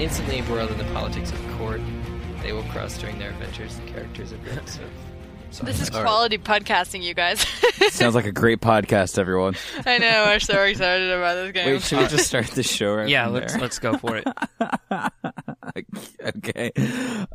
instantly embroiled in the politics of court. They will cross during their adventures the characters of books of. This is quality podcasting, you guys. Sounds like a great podcast, everyone. I know. We're so excited about this game. Wait, should we just start the show right Yeah, from let's there? let's go for it. okay.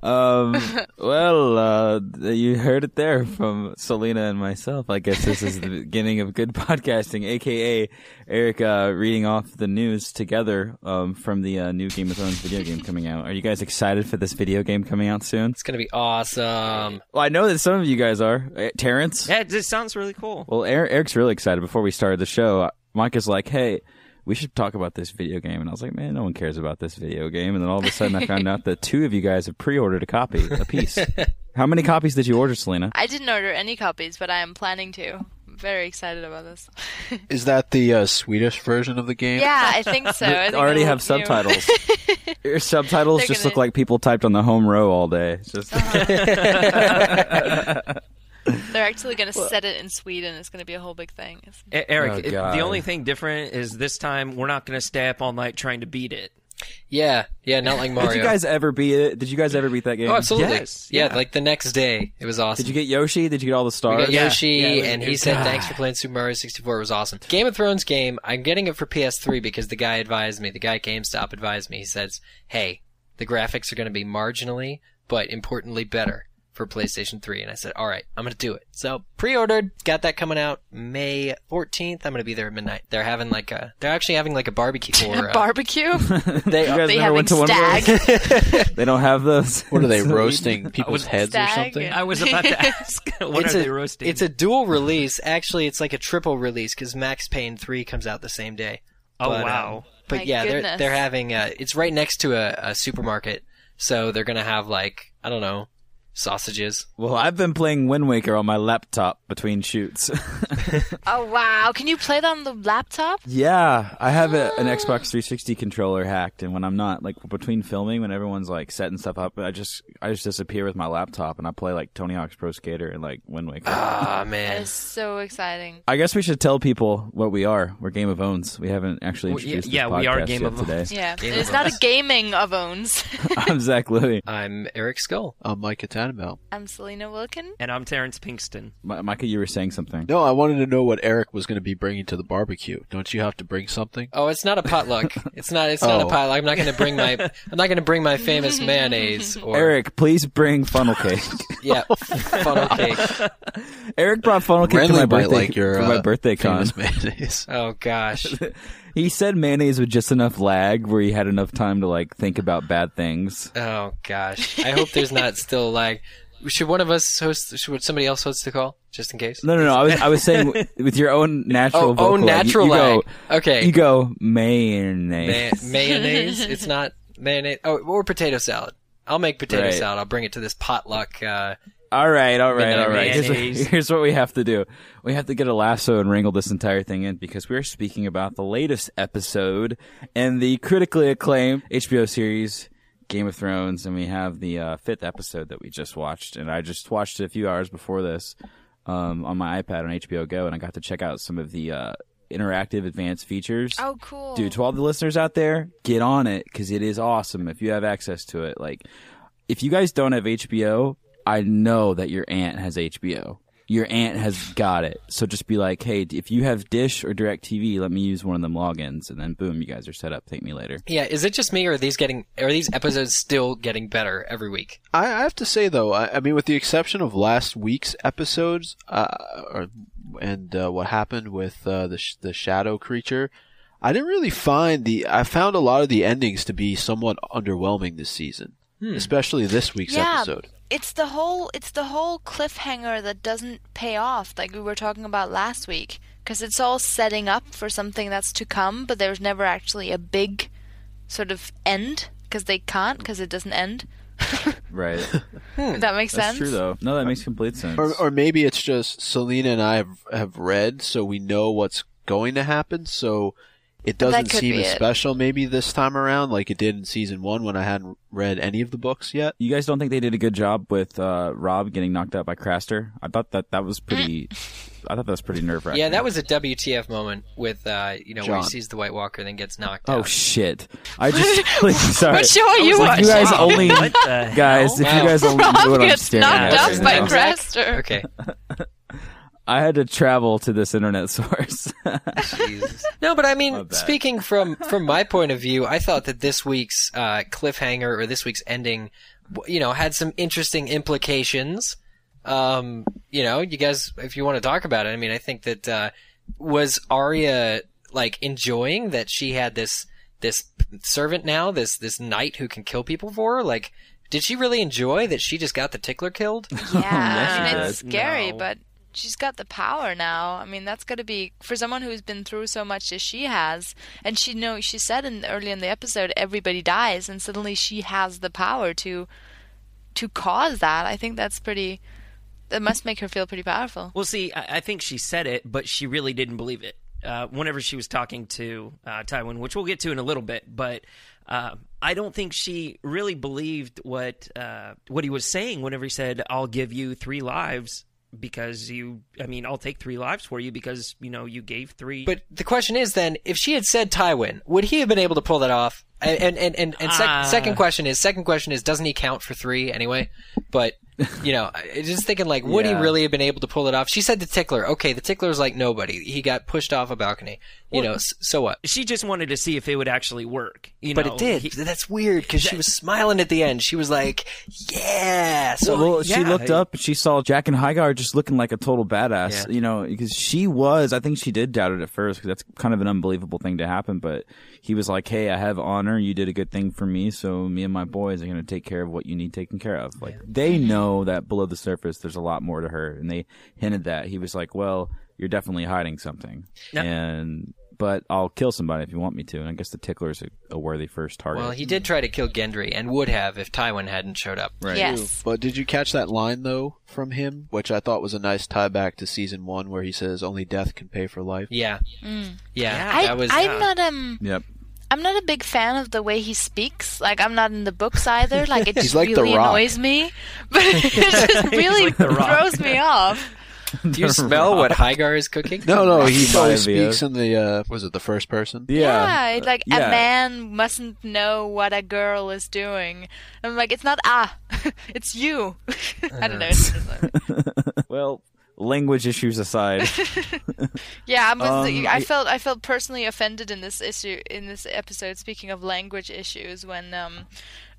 Um, well, uh, you heard it there from Selena and myself. I guess this is the beginning of good podcasting, aka Eric uh, reading off the news together um, from the uh, new Game of Thrones video game coming out. Are you guys excited for this video game coming out soon? It's gonna be awesome. Well, I know that some of you guys are. Uh, Terrence? Yeah, this sounds really cool. Well, Eric, Eric's really excited. Before we started the show, Mike is like, "Hey, we should talk about this video game," and I was like, "Man, no one cares about this video game." And then all of a sudden, I found out that two of you guys have pre-ordered a copy, a piece. How many copies did you order, Selena? I didn't order any copies, but I am planning to. I'm very excited about this. Is that the uh, Swedish version of the game? yeah, I think so. I think already have subtitles. Your subtitles They're just gonna- look like people typed on the home row all day. It's just They're actually going to set it in Sweden. It's going to be a whole big thing. It's- E- Eric, Oh, it- God. the only thing different is this time we're not gonna stay up all night trying to beat it. Yeah, yeah, not like Mario. Did you guys ever beat it? Did you guys ever beat that game? oh, absolutely. Yes, yeah, yeah. like the next day, it was awesome. Did you get Yoshi? Did you get all the We stars? got Yeah, Yoshi, yeah, and he said thanks for playing Super Mario 64. It was awesome. Game of Thrones game. I'm getting it for PS3 because the guy advised me. The guy at GameStop advised me. He says, "Hey, the graphics are going to be marginally, but importantly better for PlayStation 3." And I said, "All right, I'm going to do it." So pre-ordered. Got that coming out May 14th. I'm going to be there at midnight. They're having like a. They're actually having like a barbecue. Or uh, Barbecue? they, You guys they never having went to one of stag? those? They don't have those. What are they roasting people's heads or something? I was about to ask, what it's are a, they roasting? It's a dual release. Actually, it's like a triple release because Max Payne 3 comes out the same day. oh but, um, wow. But My yeah, they're they're having uh, it's right next to a, a supermarket, so they're gonna have like I don't know sausages. Well, I've been playing Wind Waker on my laptop between shoots. oh, wow. Can you play that on the laptop? yeah, I have a, an Xbox 360 controller hacked, and when I'm not like between filming, when everyone's like setting stuff up, I just I just disappear with my laptop and I play like Tony Hawk's Pro Skater and like Wind Waker. Ah That man, is so exciting. I guess we should tell people what we are. We're Game of Owns. We haven't actually Well, yeah- introduced yeah, this we are podcast Game yet of today. Owns. Yeah. Game it's of not a gaming of owns. I'm Zach Louie. I'm Eric Skull. I'm Micah Tannenbaum. I'm Selena Wilkin. And I'm Terrence Pinkston. Mi- Micah, you were saying something. No, I wanted to know what Eric was going to be bringing to the barbecue. Don't you have to bring something? Oh, it's not a potluck. It's not. It's not a Oh. potluck. I'm not gonna bring my. I'm not gonna bring my famous mayonnaise or Eric, please bring funnel cake. Yeah, funnel cake. Eric brought funnel cake to my birthday like your for my uh, birthday con. mayonnaise. Oh gosh. He said mayonnaise with just enough lag where he had enough time to like think about bad things. Oh gosh. I hope there's not still lag. Should one of us host? Should somebody else host the call just in case? No, no, no. I was I was saying with your own natural Oh, vocal oh, lag, you- natural you, lag. Go, Okay. You go mayonnaise. Ma- mayonnaise. It's not mayonnaise. Oh, or potato salad. I'll make potato Right. salad. I'll bring it to this potluck. Uh, All right, all right, all right. Here's what, here's what we have to do. We have to get a lasso and wrangle this entire thing in because we're speaking about the latest episode and the critically acclaimed HBO series Game of Thrones, and we have the uh, fifth episode that we just watched, and I just watched it a few hours before this um, on my iPad on HBO Go, and I got to check out some of the uh, interactive advanced features. Oh, cool. Dude, to all the listeners out there, get on it because it is awesome if you have access to it. Like, if you guys don't have HBO, I know that your aunt has HBO. Your aunt has got it. So just be like, hey, if you have Dish or DirecTV, let me use one of them logins, and then boom, you guys are set up. Thank me later. yeah. Is it just me, or are these getting? Are these episodes still getting better every week? I, I have to say though, I, I mean, with the exception of last week's episodes, uh, or, and uh, what happened with uh, the sh- the shadow creature, I didn't really find the. I found a lot of the endings to be somewhat underwhelming this season, especially this week's yeah, episode. It's the whole it's the whole cliffhanger that doesn't pay off, like we were talking about last week, because it's all setting up for something that's to come, but there's never actually a big sort of end because they can't because it doesn't end. Right. If that makes sense That's sense. true, though. No, that makes complete sense. Or, or maybe it's just Selena and I have, have read, so we know what's going to happen. So it doesn't seem as it. special maybe this time around, like it did in season one when I hadn't read any of the books yet. you guys don't think they did a good job with uh, Rob getting knocked out by Craster? I thought that that was pretty. I thought that was pretty nerve wracking. Yeah, that was a WTF moment with uh, you know where he sees the White Walker and then gets knocked out. Oh out. shit! I just sorry. What show are you If you guys only What the guys, if Wow. you guys only knew Rob what I'm gets staring knocked at. up right by. Craster. Okay. I had to travel to this internet source. Jesus. No, but I mean, speaking from from my point of view, I thought that this week's uh, cliffhanger or this week's ending, you know, had some interesting implications. Um, you know, you guys, if you want to talk about it, I mean, I think that uh, was Arya like enjoying that she had this this servant now, this this knight who can kill people for her, like. Did she really enjoy that she just got the tickler killed? Yeah, Yes, I mean, it's scary, No. but she's got the power now. I mean, that's got to be for someone who's been through so much as she has. And she know she said in early in the episode, everybody dies, and suddenly she has the power to to cause that. I think that's pretty. That must make her feel pretty powerful. Well, see, I, I think she said it, but she really didn't believe it. Uh, whenever she was talking to uh, Tywin, which we'll get to in a little bit, but uh, I don't think she really believed what uh, what he was saying. Whenever he said, "I'll give you three lives," because you, I mean, I'll take three lives for you because you know you gave three. But the question is then, if she had said Tywin, would he have been able to pull that off? And and and, and sec- Ah. second question is, second question is, doesn't he count for three anyway? But you know, just thinking like, would he really have been able to pull it off? She said the tickler. Okay, the tickler's like nobody. He got pushed off a balcony. You know, so what? she just wanted to see if it would actually work. You But know, it did. He- That's weird because she was smiling at the end. She was like, "Yeah." So well, she looked up and she saw Jaqen H'ghar just looking like a total badass. Yeah. You know, because she was. I think she did doubt it at first because that's kind of an unbelievable thing to happen. But he was like, "Hey, I have honor. You did a good thing for me, so me and my boys are going to take care of what you need taken care of." Like they know that below the surface, there's a lot more to her, and they hinted that. He was like, "Well, you're definitely hiding something," Yep. and. But I'll kill somebody if you want me to, and I guess the tickler's a, a worthy first target. well, he did try to kill Gendry and would have if Tywin hadn't showed up. right. Yes. But did you catch that line though from him, which I thought was a nice tie back to season one, where he says only death can pay for life. Yeah, Mm. yeah. Yeah, I, that was. I'm not um. Yep. I'm not a big fan of the way he speaks. Like I'm not in the books either. Like it just like really annoys me. But it just really like throws me off. Do you smell what H'ghar is cooking? No, no, he By always speaks in the uh, was it the first person? Yeah. it's like yeah. a man mustn't know what a girl is doing. I'm like, it's not ah, it's you. I don't know. It's just like- Well, language issues aside, yeah, I, was, Um, I I- felt I felt personally offended in this issue in this episode. Speaking of language issues, when um,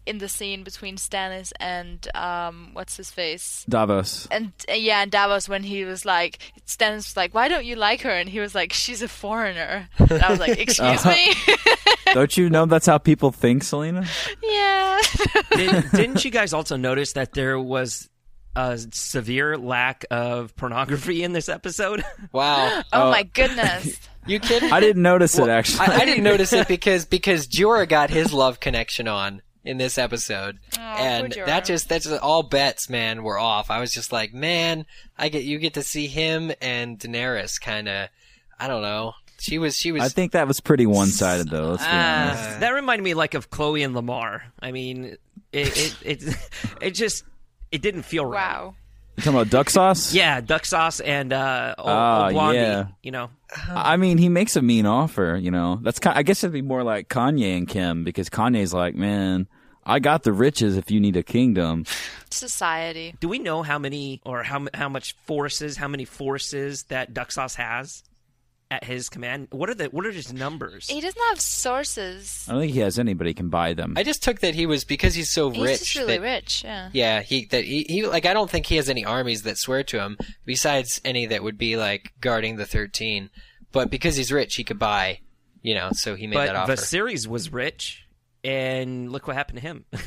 in the scene between Stannis and um, what's his face, Davos. and uh, yeah, and Davos when he was like, Stannis was like, "Why don't you like her?" And he was like, "She's a foreigner." And I was like, "Excuse me." Don't you know that's how people think, Selena? yeah. Did, didn't you guys also notice that there was a severe lack of pornography in this episode? Wow. oh my goodness. You kidding? I didn't notice Well, it actually. I, I didn't notice it because because Jorah got his love connection on in this episode, and poor that just that's just, all bets, man, were off. I was just like, man, I get you get to see him and Daenerys, kind of. I don't know. She was she was. I think that was pretty one-sided though. Let's be Ah, that reminded me like of Khloé and Lamar. I mean, it it it, it just it didn't feel right. Wow. You talking about duck sauce? Yeah, duck sauce and uh, old, Ah, old blondie. yeah. You know, I mean, he makes a mean offer. You know, that's kind. I guess it'd be more like Kanye and Kim because Kanye's like, man, I got the riches if you need a kingdom. Society. do we know how many or how how much forces, how many forces that duck sauce has at his command? What are the what are his numbers? He doesn't have sources. I don't think he has anybody can buy them. I just took that he was because he's so He's rich. just really that, rich. Yeah. Yeah, he that he, he like I don't think he has any armies that swear to him besides any that would be like guarding the thirteen. But because he's rich, he could buy, you know. So he made but that offer. Viserys was rich, and look what happened to him.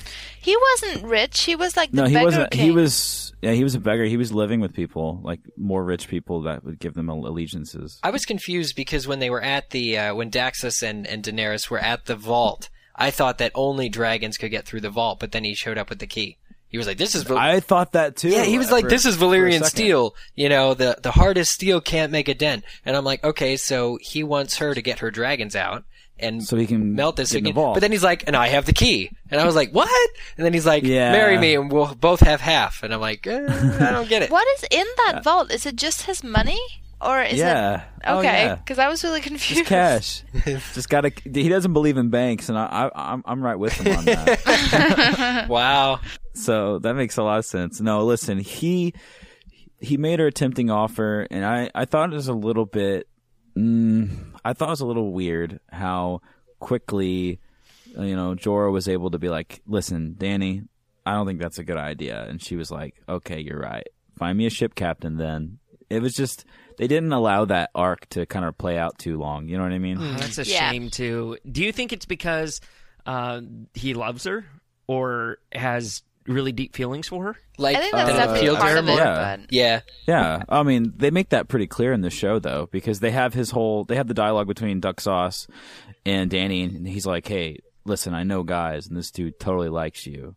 He wasn't rich. He was like the no, he beggar wasn't. king. He was. Yeah, he was a beggar. He was living with people like more rich people that would give them allegiances. I was confused because when they were at the uh, when Daxos and and Daenerys were at the vault, I thought that only dragons could get through the vault. But then he showed up with the key. He was like, "This is." Val- I thought that too. yeah, he was uh, like, for- "This is for Valyrian steel." You know, the the hardest steel can't make a dent. And I'm like, okay, so he wants her to get her dragons out and So he can melt this get in the again. vault. But then he's like, and I have the key. And I was like, what? And then he's like, Yeah. marry me and we'll both have half. And I'm like, eh, I don't get it. What is in that vault? Is it just his money? or is yeah. it Oh, okay? yeah. Because I was really confused. Just cash. Just gotta. He doesn't believe in banks, and I, I, I'm, I'm right with him on that. Wow. so that makes a lot of sense. No, listen, he he made her a tempting offer, and I, I thought it was a little bit. Mm, I thought it was a little weird how quickly, you know, Jorah was able to be like, "Listen, Danny, I don't think that's a good idea," and she was like, "Okay, you're right. Find me a ship captain." Then it was just they didn't allow that arc to kind of play out too long. You know what I mean? That's a Yeah. shame too. Do you think it's because uh, he loves her or has really deep feelings for her? Like I think that's it definitely part of it. Yeah. But Yeah. Yeah, I mean, they make that pretty clear in the show though, because they have his whole they have the dialogue between Duck Sauce and Danny, and he's like, "Hey, listen, I know guys, and this dude totally likes you."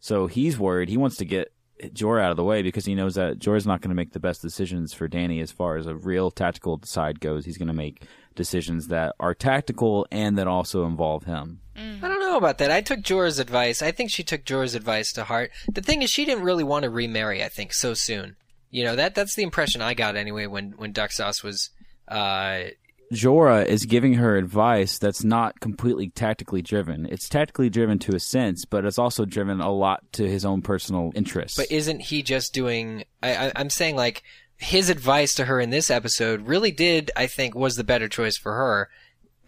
So he's worried. He wants to get Jor out of the way because he knows that Jor's not going to make the best decisions for Danny as far as a real tactical side goes. He's going to make decisions that are tactical and that also involve him. Mm. I don't know about that. I took Jorah's advice. I think she took Jorah's advice to heart. The thing is, she didn't really want to remarry. I think so soon. You know that that's the impression I got anyway when when Duck Sauce was. Uh, Jorah is giving her advice that's not completely tactically driven. It's tactically driven to a sense, but it's also driven a lot to his own personal interests. but isn't he just doing? I, I, I'm saying like his advice to her in this episode really did. I think was the better choice for her.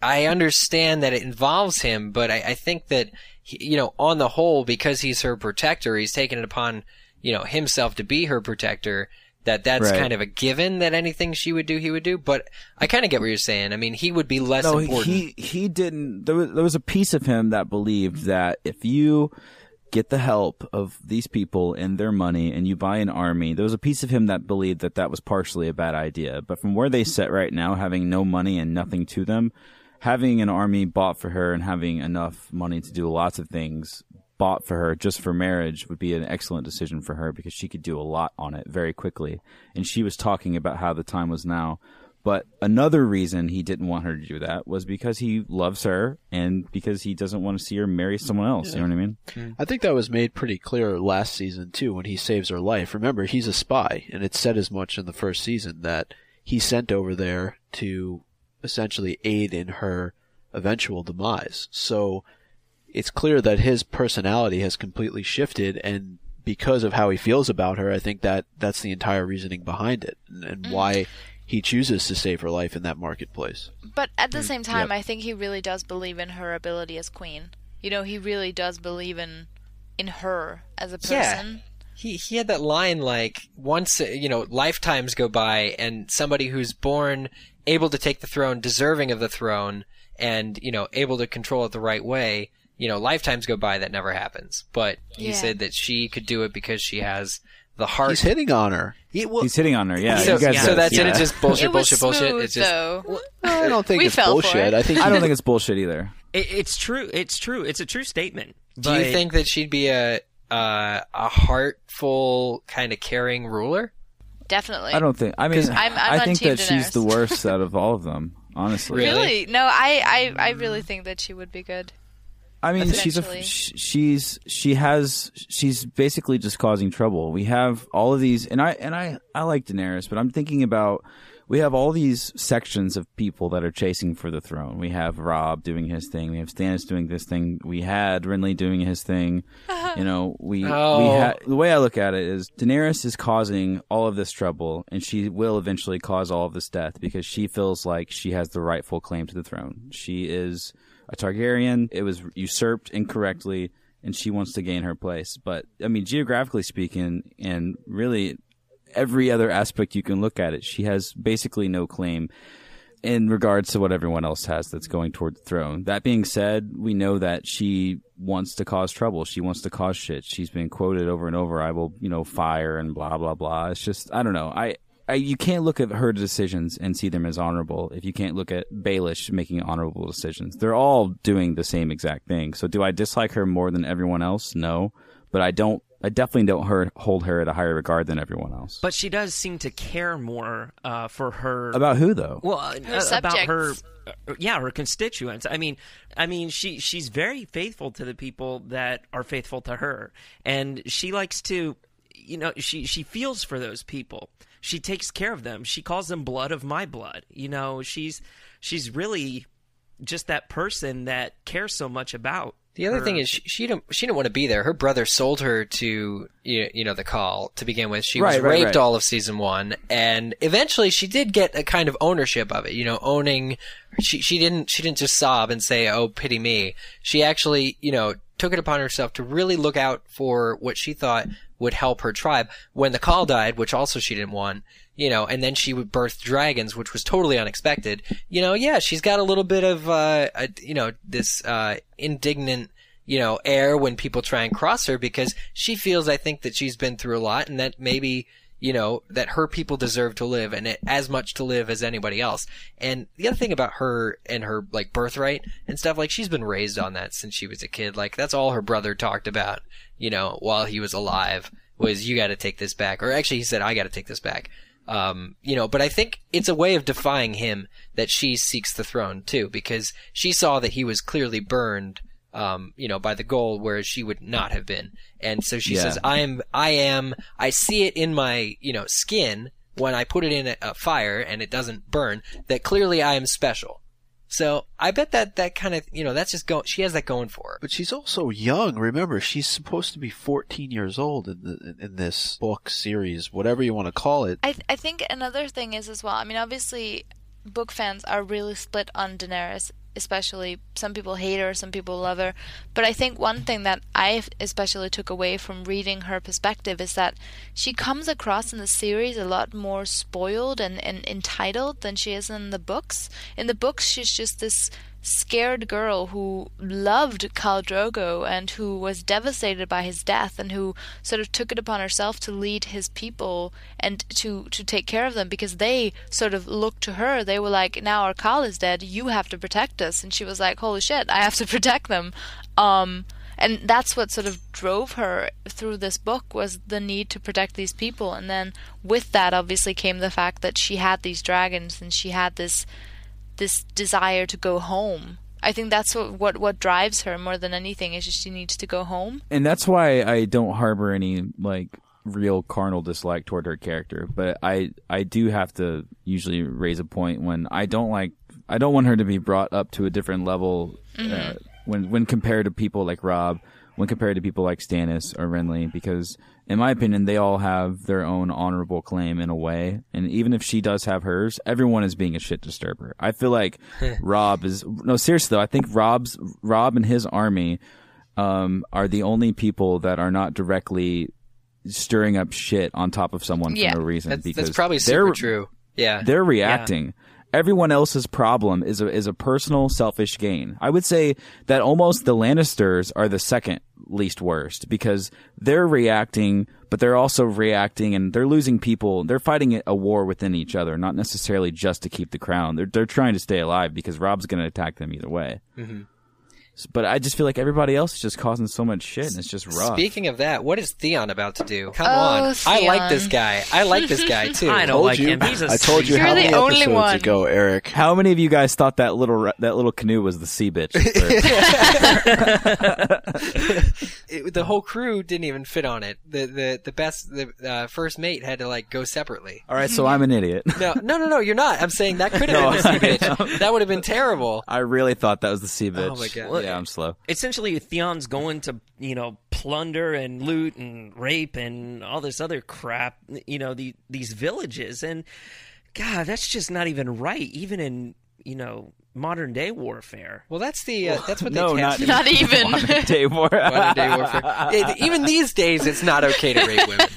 I understand that it involves him, but I, I think that he, you know, on the whole, because he's her protector, he's taken it upon you know himself to be her protector. That that's Right. kind of a given that anything she would do, he would do. But I kind of get what you're saying. I mean, he would be less no, important. he he didn't. There was, there was a piece of him that believed that if you get the help of these people and their money and you buy an army, there was a piece of him that believed that that was partially a bad idea. But from where they sit right now, having no money and nothing to them, having an army bought for her and having enough money to do lots of things bought for her just for marriage would be an excellent decision for her because she could do a lot on it very quickly. And she was talking about how the time was now. But another reason he didn't want her to do that was because he loves her and because he doesn't want to see her marry someone else. You know what I mean? Mm-hmm. I think that was made pretty clear last season too when he saves her life. Remember, he's a spy, and it said as much in the first season that he sent over there to essentially aid in her eventual demise. So it's clear that his personality has completely shifted, and because of how he feels about her, I think that that's the entire reasoning behind it, and, and mm. why he chooses to save her life in that marketplace. But at the mm, same time, Yep. I think he really does believe in her ability as queen. You know, he really does believe in in her as a person. Yeah. person. he he had that line like once you know lifetimes go by and somebody who's born able to take the throne deserving of the throne and you know able to control it the right way you know lifetimes go by that never happens but he Yeah. said that she could do it because she has the heart He's hitting on her. He- well, He's hitting on her. Yeah. so, you guys so have- that's it it's just bullshit it was bullshit bullshit it's just though. I don't think We it's bullshit. it. I think I don't think it's bullshit either. It, it's true. It's true. It's a true statement. do But you think that she'd be a uh, a heartful kind of caring ruler Definitely. I don't think. I mean, I'm- I'm I think Team that she's the worst out of all of them. Honestly, Really? Really? No, I, I, I really think that she would be good. I mean, she's a she's she has she's basically just causing trouble. We have all of these, and I and I I like Daenerys, but I'm thinking about we have all these sections of people that are chasing for the throne. We have Rob doing his thing. We have Stannis doing this thing. We had Renly doing his thing. You know, we we Oh. ha- the way I look at it is Daenerys is causing all of this trouble, and she will eventually cause all of this death because she feels like she has the rightful claim to the throne. She is a Targaryen. It was usurped incorrectly, and she wants to gain her place. But I mean, geographically speaking, and really every other aspect you can look at it, she has basically no claim in regards to what everyone else has that's going toward the throne. That being said, we know that she wants to cause trouble. She wants to cause shit. She's been quoted over and over. I will, you know, fire and blah blah blah. It's just I don't know. I. I, you can't look at her decisions and see them as honorable if you can't look at Baelish making honorable decisions. They're all doing the same exact thing. So, do I dislike her more than everyone else? No, but I don't. I definitely don't her, hold her at a higher regard than everyone else. But she does seem to care more uh, for her. About who though? well, Her uh, about her, uh, yeah, her constituents. I mean, I mean, she she's very faithful to the people that are faithful to her, and she likes to, you know, she she feels for those people. she takes care of them. She calls them blood of my blood. You know, she's she's really just that person that cares so much about. The other her. thing is she, she didn't she didn't want to be there. Her brother sold her to you you know the Khal to begin with. She was Right, right, raped right. all of season one, and eventually she did get a kind of ownership of it. You know, owning. She she didn't she didn't just sob and say, "Oh, pity me." She actually you know took it upon herself to really look out for what she thought would help her tribe. When the Khal died, which also she didn't want, you know, and then she would birth dragons, which was totally unexpected. You know, yeah, she's got a little bit of, uh, a, you know, this, uh, indignant, you know, air when people try and cross her because she feels, I think, that she's been through a lot and that maybe, you know, that her people deserve to live and it, as much to live as anybody else. And the other thing about her and her, like, birthright and stuff, like, she's been raised on that since she was a kid. Like, that's all her brother talked about, you know, while he was alive was, you gotta take this back. Or actually, he said, I gotta take this back. Um, you know, but I think it's a way of defying him that she seeks the throne too, because she saw that he was clearly burned, um, you know, by the goal, whereas she would not have been. And so she Yeah. says, I am, I am, I see it in my, you know, skin when I put it in a, a fire and it doesn't burn, that clearly I am special. So I bet that that kind of, you know, that's just going, she has that going for her. But she's also young. Remember, she's supposed to be 14 years old in the in this book series, whatever you want to call it. I th- I think another thing is as well. I mean, obviously, book fans are really split on Daenerys. Especially, some people hate her, some people love her. But I think one thing that I especially took away from reading her perspective is that she comes across in the series a lot more spoiled and, and entitled than she is in the books. In the books, she's just this scared girl who loved Khal Drogo and who was devastated by his death and who sort of took it upon herself to lead his people and to to take care of them because they sort of looked to her. They were like, "Now our Khal is dead, you have to protect us." And she was like, "Holy shit, I have to protect them." Um and that's what sort of drove her through this book was the need to protect these people and then with that obviously came the fact that she had these dragons and she had this this desire to go home. I think that's what, what what drives her more than anything is just she needs to go home. and that's why I don't harbor any like real carnal dislike toward her character. But I I do have to usually raise a point when I don't like I don't want her to be brought up to a different level uh, when when compared to people like Rob, when compared to people like Stannis or Renly, because in my opinion they all have their own honorable claim in a way. And even if she does have hers, everyone is being a shit disturber. I feel like Rob is no seriously though. I think Rob's Rob and his army um, are the only people that are not directly stirring up shit on top of someone Yeah. for no reason. That's, because that's probably super true. Yeah. They're reacting. Everyone else's problem is a is a personal selfish gain. I would say that almost the Lannisters are the second least worst because they're reacting, but they're also reacting and they're losing people. They're fighting a war within each other, not necessarily just to keep the crown. They're they're trying to stay alive because Rob's going to attack them either way. S- But I just feel like everybody else is just causing so much shit, and it's just rough. Speaking of that, what is Theon about to do? Come Oh, on. I like this guy. I like this guy too. I don't Told like you. him. He's a I told you You're how the many only episodes one. ago, Eric. How many of you guys thought that little ra- that little canoe was the sea bitch? It- the whole crew didn't even fit on it. The the the best the uh, first mate had to like go separately. All right, so I'm an idiot. No, no, no, no. You're not. I'm saying that could have No, been the sea I bitch. That would have been terrible. I really thought that was the sea bitch. Oh my God. Yeah, I'm slow. essentially Theon's going to you know plunder and loot and rape and all this other crap you know the these villages and god that's just not even right even in you know modern day warfare Well, that's the uh, that's what they No, tasked not Not even. modern day war. Modern day warfare. It- even these days, it's not okay to rape women.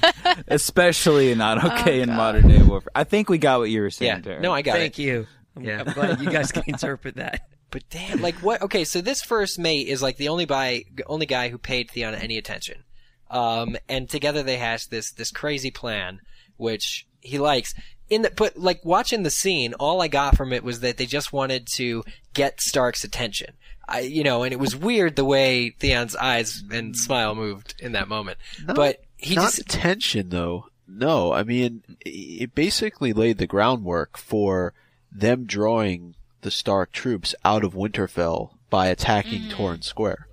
Especially not Oh, okay in modern day warfare. I think we got what you were saying, Yeah. Derek. No, I got thank it. Thank you I'm, Yeah. I'm glad you guys can interpret that But damn, like what? Okay, so this first mate is like the only guy, only guy who paid Theon any attention. Um, and together they hatch this this crazy plan, which he likes. In the but like watching the scene, all I got from it was that they just wanted to get Stark's attention. I, you know, and it was weird the way Theon's eyes and smile moved in that moment. but he not just tension though. No, I mean it basically laid the groundwork for them drawing the Stark troops out of Winterfell by attacking mm-hmm. Torrhen Square.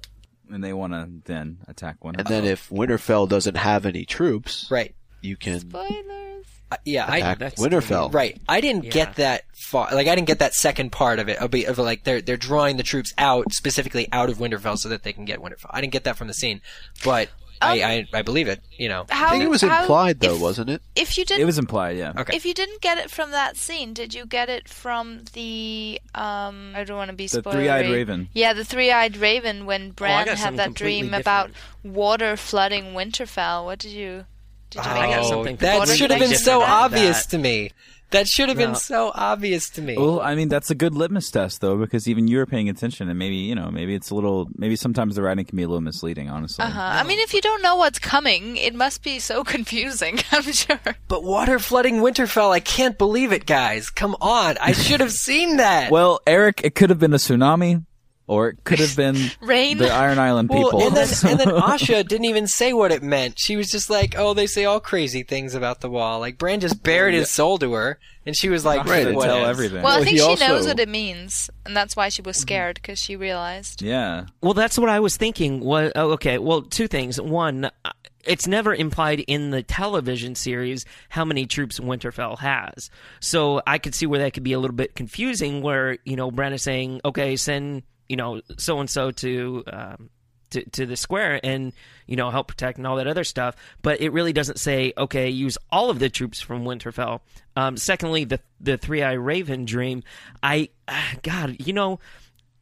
And they want to then attack one And then if Winterfell doesn't have any troops, right. you can Spoilers. Uh, yeah, I that's Winterfell. Right. I didn't Yeah. get that far. Like, I didn't get that second part of it. Of, of like they're they're drawing the troops out specifically out of Winterfell so that they can get Winterfell. I didn't get that from the scene, but I, I I believe it. You know. How, I think it was how- implied though, if, wasn't it? If you didn't, It was implied, yeah. Okay. if you didn't get it from that scene, did you get it from the um? I don't want to be The spoilery. three-eyed raven. Yeah, the three-eyed raven when Bran got had that dream different. about water flooding Winterfell. What did you? Did you I make got something that should have been so obvious That- to me. That should have been No. so obvious to me. Well, I mean, that's a good litmus test, though, because even you're paying attention, and maybe you know, maybe it's a little, maybe sometimes the writing can be a little misleading, honestly. Uh-huh. I mean, if you don't know what's coming, it must be so confusing. I'm sure. but water flooding Winterfell, I can't believe it, guys. Come on, I should have seen that. Well, Eric, it could have been a tsunami, or it could have been Rain. the Iron Island Well, people. and then and then Osha didn't even say what it meant. She was just like, "Oh, they say all crazy things about the wall." Like Bran just bared his soul to her, and she was like, Right, "What tell everything. Well, I think he she also- knows what it means, and that's why she was scared because she realized. yeah, Well, that's what I was thinking. Was oh, okay. Well, two things. One, uh, it's never implied in the television series how many troops Winterfell has. So I could see where that could be a little bit confusing. Where you know Bran is saying, "Okay, send you know so and so to." Um, to, to the square and you know help protect and all that other stuff but it really doesn't say okay use all of the troops from winterfell um, secondly the the three-eye raven dream i god you know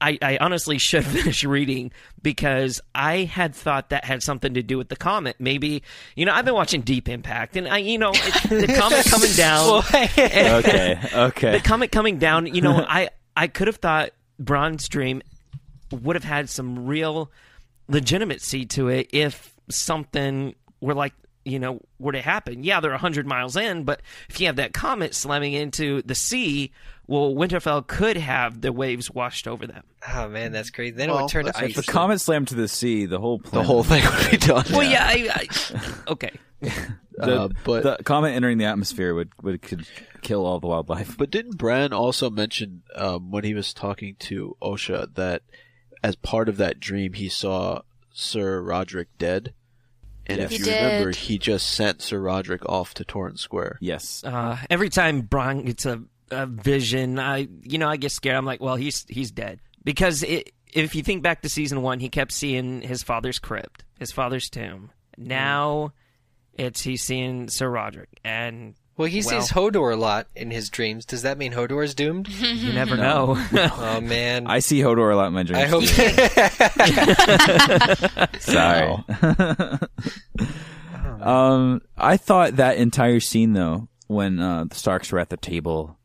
I, I honestly should finish reading because I had thought that had something to do with the comet. Maybe you know I've been watching Deep Impact, and I you know it, the comet coming down. okay, okay. the comet coming down. You know I I could have thought Bran's Dream would have had some real legitimacy to it if something were like you know were to happen. Yeah, they're hundred miles in, but if you have that comet slamming into the sea, well, Winterfell could have the waves washed over them. Oh man, that's crazy. Then it Well, would turn to ice. If the comet slammed to the sea, the whole The whole thing would be done. Well, yeah, I, I, okay. the, Uh, but- the comet entering the atmosphere would would could kill all the wildlife. But didn't Bran also mention um, when he was talking to Osha that as part of that dream he saw Sir Roderick dead? And if He you did. remember, he just sent Sir Roderick off to Torrhen Square. Yes, Uh, every time Bran gets a, a vision, I you know I get scared. I'm like, well, he's he's dead because it, if you think back to season one, he kept seeing his father's crypt, his father's tomb. Now, it's he's seeing Sir Roderick, and well, he well- sees Hodor a lot in his dreams. Does that mean Hodor is doomed? you never know. oh man, I see Hodor a lot in my dreams. I hope. Sorry. um, I thought that entire scene though, when uh, the Starks were at the table,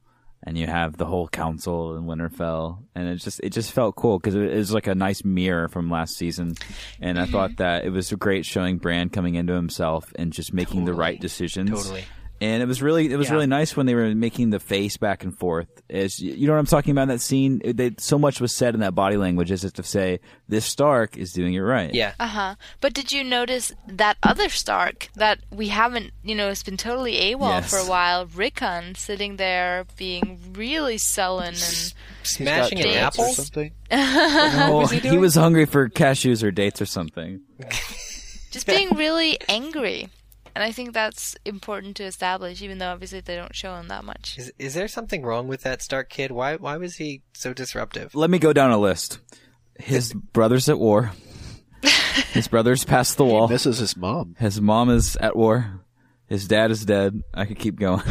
and you have the whole council in Winterfell, and it just it just felt cool because it, it was like a nice mirror from last season, and I thought that it was a great showing Bran coming into himself and just making the right decisions. Totally. And it was really it was Yeah. really nice when they were making the face back and forth. Is you know what I'm talking about in that scene? They, so much was said in that body language as if to say this Stark is doing it right. yeah. Uh huh. But did you notice that other Stark that we haven't, you know, it's been totally AWOL Yes. for a while? Rickon sitting there being really sullen and Smashing an dates Or something. Oh, was he he, was hungry for cashews or dates or something. just being really angry. And I think that's important to establish, even though obviously they don't show him that much. Is, is there something wrong with that Stark kid? Why why was he so disruptive? Let me go down a list. His brother's at war. His brother's past the wall. This is his mom. His mom is at war. His dad is dead. I could keep going.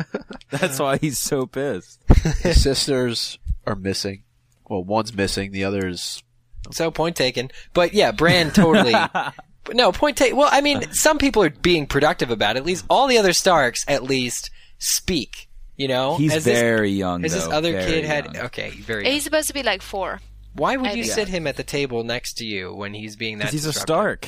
That's why he's so pissed. His sisters are missing. Well, one's missing. The other's So point taken. But yeah, Bran totally. but no point taken. Well, I mean, some people are being productive about it. At least all the other Starks, at least, speak. You know, He's As this- very young. As this other very kid had. Okay, very. He's supposed to be like four. Why would I you think- sit him at the table next to you when he's being that? 'Cause he's a disruptive? Stark.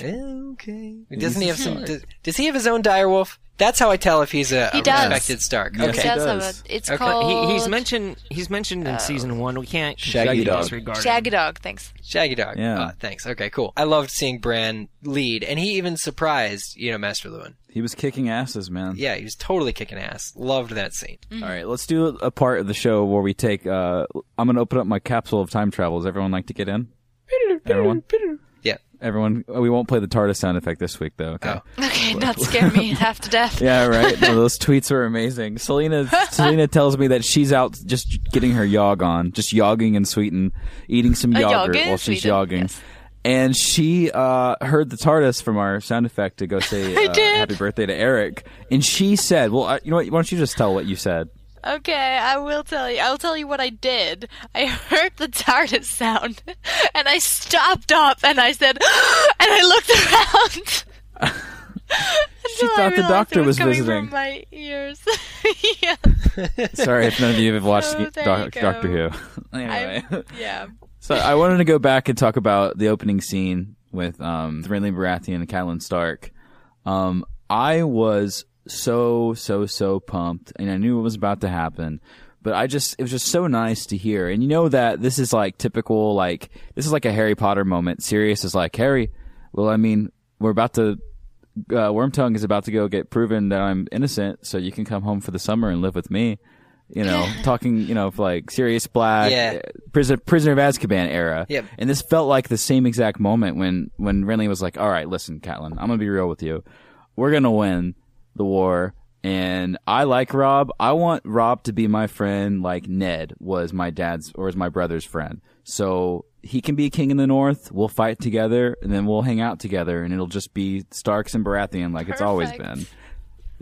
Okay. Doesn't he a have some? Stark. Does, does he have his own direwolf? That's how I tell if he's a, He a does. respected Stark. Yes, Okay. he does have a- it's Okay. called he, he's mentioned he's mentioned in season one. We can't Shaggy completely Dog. disregard him. Shaggy Dog. Thanks. Shaggy Dog. Yeah. Uh, thanks. Okay, cool. I loved seeing Bran lead, and he even surprised, you know, Maester Luwin. He was kicking asses, man. Yeah, he was totally kicking ass. Loved that scene. All right, let's do a part of the show where we take. Uh, I'm going to open up my capsule of time travel. Does everyone like to get in? Everyone? Yeah. Everyone, we won't play the TARDIS sound effect this week, though. Okay. Oh. Okay, not scare me half to death. Yeah, right. No, those tweets were amazing. Selena, Selena tells me that she's out just getting her yog on, just yogging and sweeting, eating some A yogurt while she's Sweden, yogging. yes. And she uh, heard the TARDIS from our sound effect to go say uh, happy birthday to Eric. And she said, "Well, uh, you know what? Why don't you just tell what you said?" Okay, I will tell you. I'll tell you what I did. I heard the TARDIS sound, and I stopped up, and I said, and I looked around. She thought the doctor was coming visiting. From my ears. yeah. Sorry if none of you have watched Oh, Doc- Doctor Who. anyway. I, yeah. So I wanted to go back and talk about the opening scene with um, Renly Baratheon and Catelyn Stark. Um, I was so so so pumped, and I knew it was about to happen. But I just it was just so nice to hear, and you know that this is like typical like this is like a Harry Potter moment. Sirius is like Harry. Well, I mean, we're about to. Uh, Wormtongue is about to go get proven that I'm innocent, so you can come home for the summer and live with me. You know, talking, you know, for like Sirius Black, Yeah. Uh, prisoner, prisoner of Azkaban era. Yep. And this felt like the same exact moment when when Renly was like, "All right, listen, Catelyn, I'm gonna be real with you. We're gonna win the war." And I like Rob. I want Rob to be my friend, like Ned was my dad's or was my brother's friend. So he can be king in the North. We'll fight together, and then we'll hang out together, and it'll just be Starks and Baratheon like it's always been.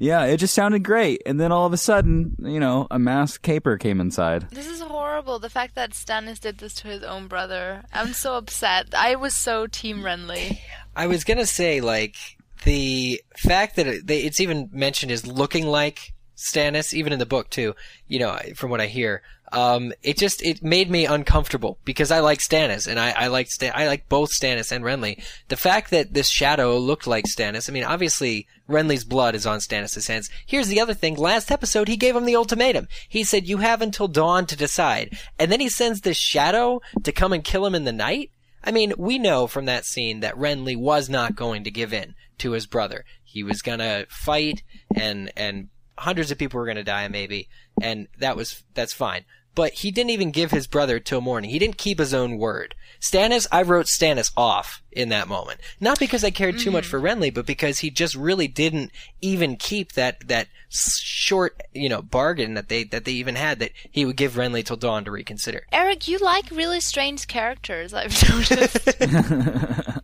Yeah, it just sounded great. And then all of a sudden, you know, a masked caper came inside. This is horrible. The fact that Stannis did this to his own brother. I'm so upset. I was so Team Renly. I was gonna say like the fact that it, they, it's even mentioned is looking like Stannis, even in the book too. You know, from what I hear, um, it just it made me uncomfortable because I like Stannis and I I like Stan- I like both Stannis and Renly. The fact that this shadow looked like Stannis, I mean, obviously Renly's blood is on Stannis' hands. Here's the other thing: last episode he gave him the ultimatum. He said you have until dawn to decide, and then he sends this shadow to come and kill him in the night. I mean, we know from that scene that Renly was not going to give in to his brother. He was gonna fight, and and hundreds of people were gonna die, maybe, and that was that's fine. But he didn't even give his brother till morning. He didn't keep his own word. Stannis, I wrote Stannis off in that moment, not because I cared too much mm-hmm. for Renly, but because he just really didn't even keep that that short, you know, bargain that they that they even had that he would give Renly till dawn to reconsider. Eric, you like really strange characters. I've noticed.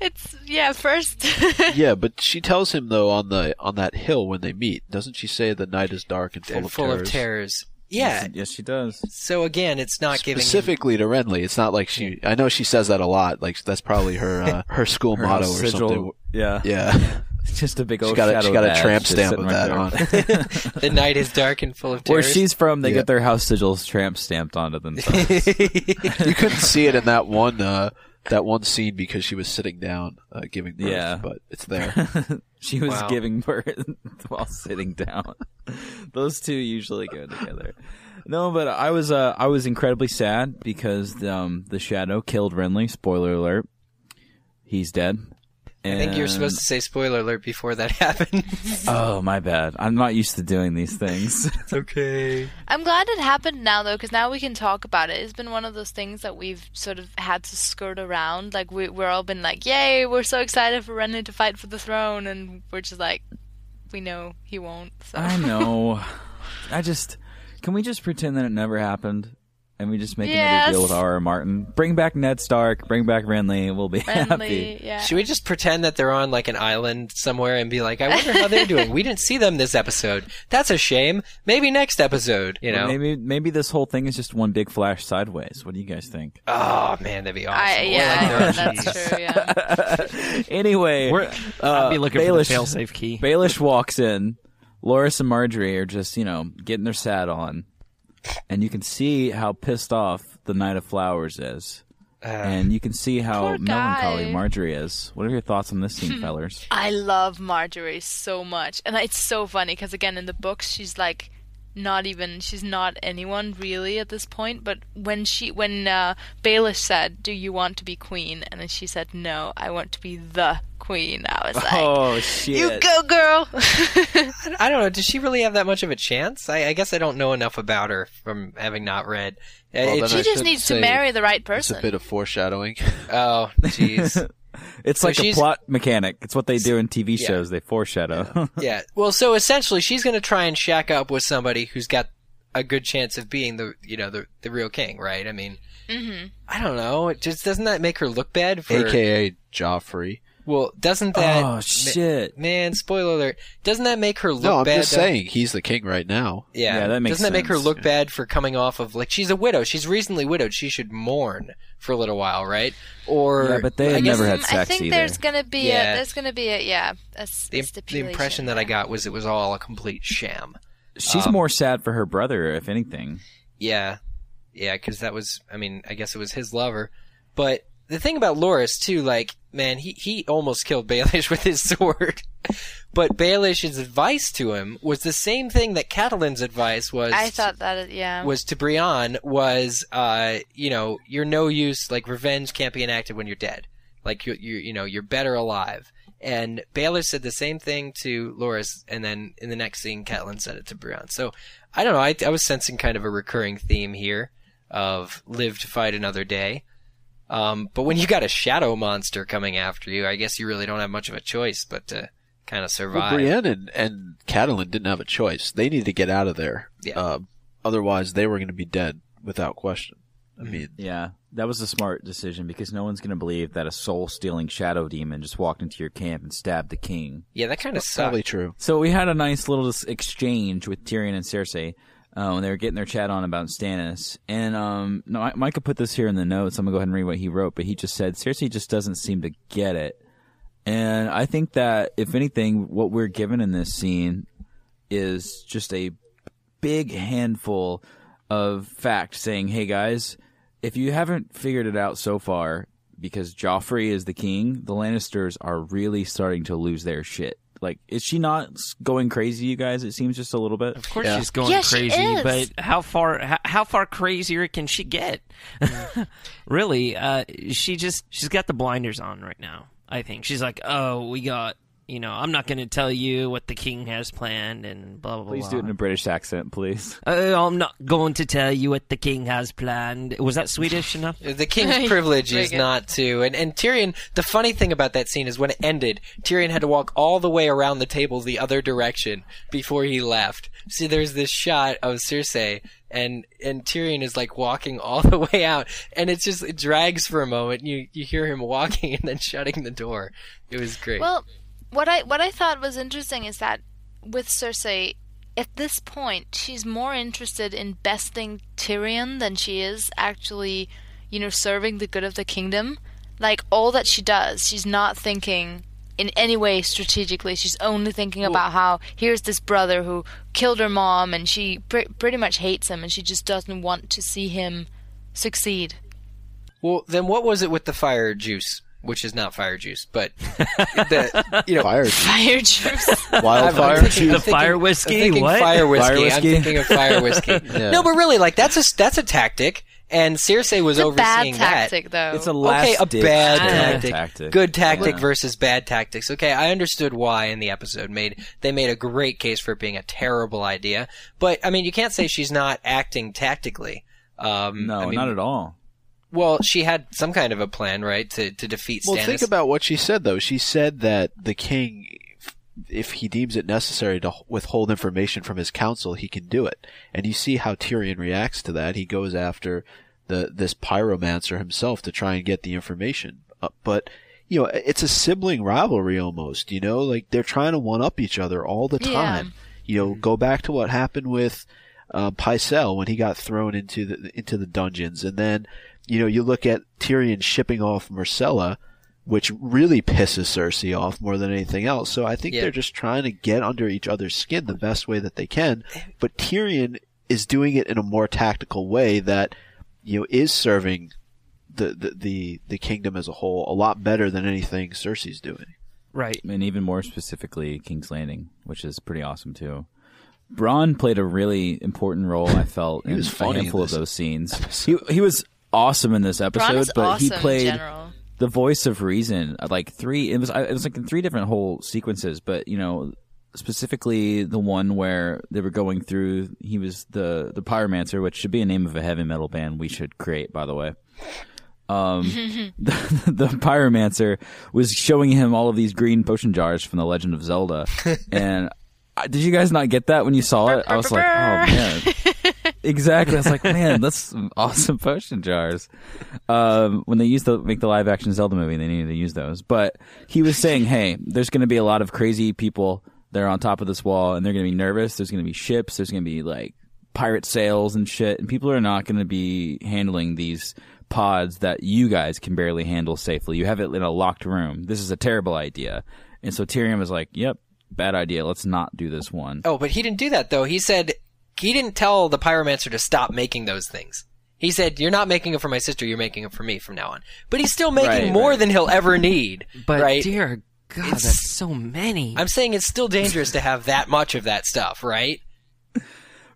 it's yeah. First, yeah, but she tells him though on the on that hill when they meet, doesn't she say the night is dark and full And of full terrors? of terrors. Yeah. Yes, she does. So again, it's not giving him Specifically to Renly, it's not like she. I know she says that a lot. Like that's probably her uh, her school Her motto house or sigil- something. Yeah. Yeah, just a big she old got a, shadow she got a tramp stamp sitting with right that on. the night is dark and full of Where she's from, they Yeah. get their house sigils tramp stamped onto themselves. you couldn't see it in that one uh, that one scene because she was sitting down uh, giving birth. Yeah. but it's there. she was Wow. giving birth while sitting down. Those two usually go together. No, but I was uh, I was incredibly sad because um, the shadow killed Renly. Spoiler alert. He's dead. I think you're supposed to say spoiler alert before that happens. Oh, my bad. I'm not used to doing these things. it's okay. I'm glad it happened now though, because now we can talk about it. It's been one of those things that we've sort of had to skirt around. Like we we're all been like, "Yay, we're so excited for Renly to fight for the throne," and we're just like, we know he won't. So. I know. I just can we just pretend that it never happened, and we just make another deal with R. R. Martin. Bring back Ned Stark. Bring back Renly. We'll be happy. Yeah. Should we just pretend that they're on like an island somewhere and be like, I wonder how they're doing. We didn't see them this episode. That's a shame. Maybe next episode, you Or know? maybe maybe this whole thing is just one big flash sideways. What do you guys think? Oh man, that'd be awesome. I, yeah, like, that's true. Yeah. anyway, We're, uh, I'd be looking Baelish, for the failsafe key. Baelish walks in. Loras and Margaery are just you know getting their sad on, and you can see how pissed off the Knight of Flowers is. Ah. and you can see how melancholy. Margaery is. What are your thoughts on this scene, hmm. fellers? I love Margaery so much, and it's so funny because again in the books she's like not even she's not anyone really at this point. But when she when uh, Baelish said, "Do you want to be queen?" and then she said, "No, I want to be the queen," I was like, Oh shit! "You go, girl." I, I don't know. Does she really have that much of a chance? I, I guess I don't know enough about her from having not read. Well, it- she I just needs to marry the right It's person. a bit of foreshadowing. oh, jeez. It's So like a plot mechanic. It's what they do in TV Yeah. shows. They foreshadow. Yeah. Well, so essentially, she's going to try and shack up with somebody who's got a good chance of being the you know the the real king, right? I mean, Mm-hmm. I don't know. It just doesn't that make her look bad for? AKA Joffrey. Well, doesn't that? oh shit! Man, spoiler alert! Doesn't that make her look No, I'm bad? just though? saying he's the king right now. Yeah, Yeah, that makes sense. doesn't that make her sense. look bad for coming off of like she's a widow? She's recently widowed. She should mourn for a little while, right? Or Yeah, but they I had guess never had I think either. there's gonna be Yeah. a there's gonna be a yeah a, s- the, a the stipulation impression that I got was it was all a complete sham. She's um, more sad for her brother, if anything. Yeah, yeah, because that was, I mean, I guess it was his lover. But the thing about Loras too, like, man, he he almost killed Baelish with his sword. but Baelish's advice to him was the same thing that Catelyn's advice was. I thought that yeah was to Brienne was, uh, you know, you're no use. Like revenge can't be enacted when you're dead. Like you, you, you know, you're better alive. And Baelish said the same thing to Loras, and then in the next scene, Catelyn said it to Brienne. So I don't know. I, I was sensing kind of a recurring theme here of live to fight another day. Um, but when you got a shadow monster coming after you, I guess you really don't have much of a choice but to kind of Well, survive. Brienne and, and Catelyn didn't have a choice. They needed to get out of there. Yeah. Uh, otherwise, they were going to be dead without question. I mean, Yeah, that was a smart decision because no one's going to believe that a soul-stealing shadow demon just walked into your camp and stabbed the king. yeah, that kind of probably true. So we had a nice little exchange with Tyrion and Cersei uh, when they were getting their chat on about Stannis. And um, no, I- Micah put this here in the notes. I'm gonna go ahead and read what he wrote, but he just said Cersei just doesn't seem to get it. And I think that if anything, what we're given in this scene is just a big handful of fact saying, "Hey guys, if you haven't figured it out so far." Because Joffrey is the king, the Lannisters are really starting to lose their shit. Like, is she not going crazy, you guys? It seems just a little bit. Of course Yeah. she's going Yeah, she crazy, is. but how far how, how far crazier can she get? really, uh, she just she's got the blinders on right now. I think she's like, oh, we got you know, I'm not going to tell you what the king has planned and blah blah blah. Please do it in a British accent, please. Uh, I'm not going to tell you what the king has planned. Was that Swedish enough? The king's privilege is good. not to. And, and Tyrion, the funny thing about that scene is when it ended, Tyrion had to walk all the way around the table the other direction before he left. See, there's this shot of Cersei, and, and Tyrion is like walking all the way out, and it's just, it drags for a moment. You, you hear him walking and then shutting the door. It was great. Well, what I what I thought was interesting is that with Cersei, at this point, she's more interested in besting Tyrion than she is actually, you know, serving the good of the kingdom. Like all that she does, she's not thinking in any way strategically. She's only thinking about how here's this brother who killed her mom, and she pr- pretty much hates him, and she just doesn't want to see him succeed. well, then what was it with the fire juice? Which is not fire juice, but the, you know, Fire juice. Fire juice. Wildfire I'm thinking- juice. Fire whiskey? I'm thinking What? Fire whiskey. Fire I'm whiskey? thinking of fire whiskey. Yeah. No, but really, like that's a that's a tactic, and Cersei was it's a bad overseeing tactic, though. It's a last Okay, a ditch bad tactic. tactic. Good tactic Yeah. versus bad tactics. Okay, I understood why in the episode made they made a great case for it being a terrible idea, but I mean you can't say she's not acting tactically. Um, No, I mean, not at all. Well, she had some kind of a plan, right, to to defeat Stannis. Well, think about what she said, though. She said that the king, if he deems it necessary to withhold information from his council, he can do it. And you see how Tyrion reacts to that. He goes after the this pyromancer himself to try and get the information. Uh, but you know, it's a sibling rivalry almost. You know, like they're trying to one up each other all the Yeah. time. You know, go back to what happened with uh, Pycelle when he got thrown into the into the dungeons, and then you know you look at Tyrion shipping off Myrcella, which really pisses Cersei off more than anything else. So I think Yeah. they're just trying to get under each other's skin the best way that they can. But Tyrion is doing it in a more tactical way that you know is serving the the the, the kingdom as a whole a lot better than anything Cersei's doing. Right. and even more specifically King's Landing, which is pretty awesome too. Bronn played a really important role. I felt He in was a funny in handful of those scenes. He he was awesome in this episode, but awesome he played the voice of reason. uh, Like three, it was it was like in three different whole sequences, but you know specifically the one where they were going through. He was the the pyromancer, which should be a name of a heavy metal band we should create, by the way. um, the, the pyromancer was showing him all of these green potion jars from the Legend of Zelda, and did you guys not get that when you saw it? I was like, oh man, exactly. I was like, man, that's some awesome potion jars. Um, when they used to make the live action Zelda movie, they needed to use those. But he was saying, hey, there's going to be a lot of crazy people that are on top of this wall, and they're going to be nervous. There's going to be ships. There's going to be like pirate sails and shit, and people are not going to be handling these pods that you guys can barely handle safely. You have it in a locked room. This is a terrible idea. And so Tyrion was like, "Yep, bad idea. Let's not do this one." Oh, but he didn't do that though. He said he didn't tell the pyromancer to stop making those things. He said, "You're not making it for my sister. You're making it for me from now on." But he's still making Right, more right. than he'll ever need. But right? dear God, It's- that's so many. I'm saying it's still dangerous to have that much of that stuff, right?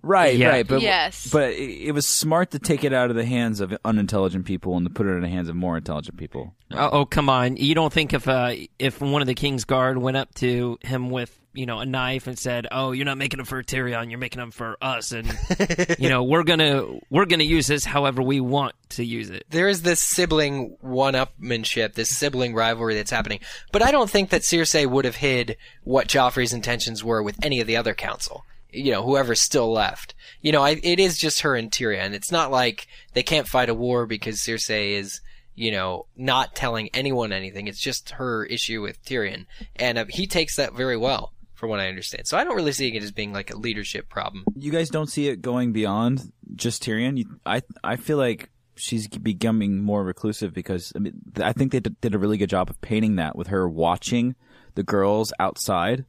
Right, Yeah. right. But Yes. but it, it was smart to take it out of the hands of unintelligent people and to put it in the hands of more intelligent people. Oh, oh, come on! You don't think if uh, if one of the king's guard went up to him with you know a knife and said, "Oh, you're not making them for Tyrion, you're making them for us," and you know we're gonna we're gonna use this however we want to use it. There is this sibling one-upmanship, this sibling rivalry that's happening. But I don't think that Cersei would have hid what Joffrey's intentions were with any of the other council. You know, whoever's still left. You know, I, it is just her and Tyrion. It's not like they can't fight a war because Cersei is, you know, not telling anyone anything. It's just her issue with Tyrion, and uh, he takes that very well, from what I understand. So I don't really see it as being like a leadership problem. You guys don't see it going beyond just Tyrion. You, I I feel like she's becoming more reclusive because I mean I think they did did a really good job of painting that with her watching the girls outside.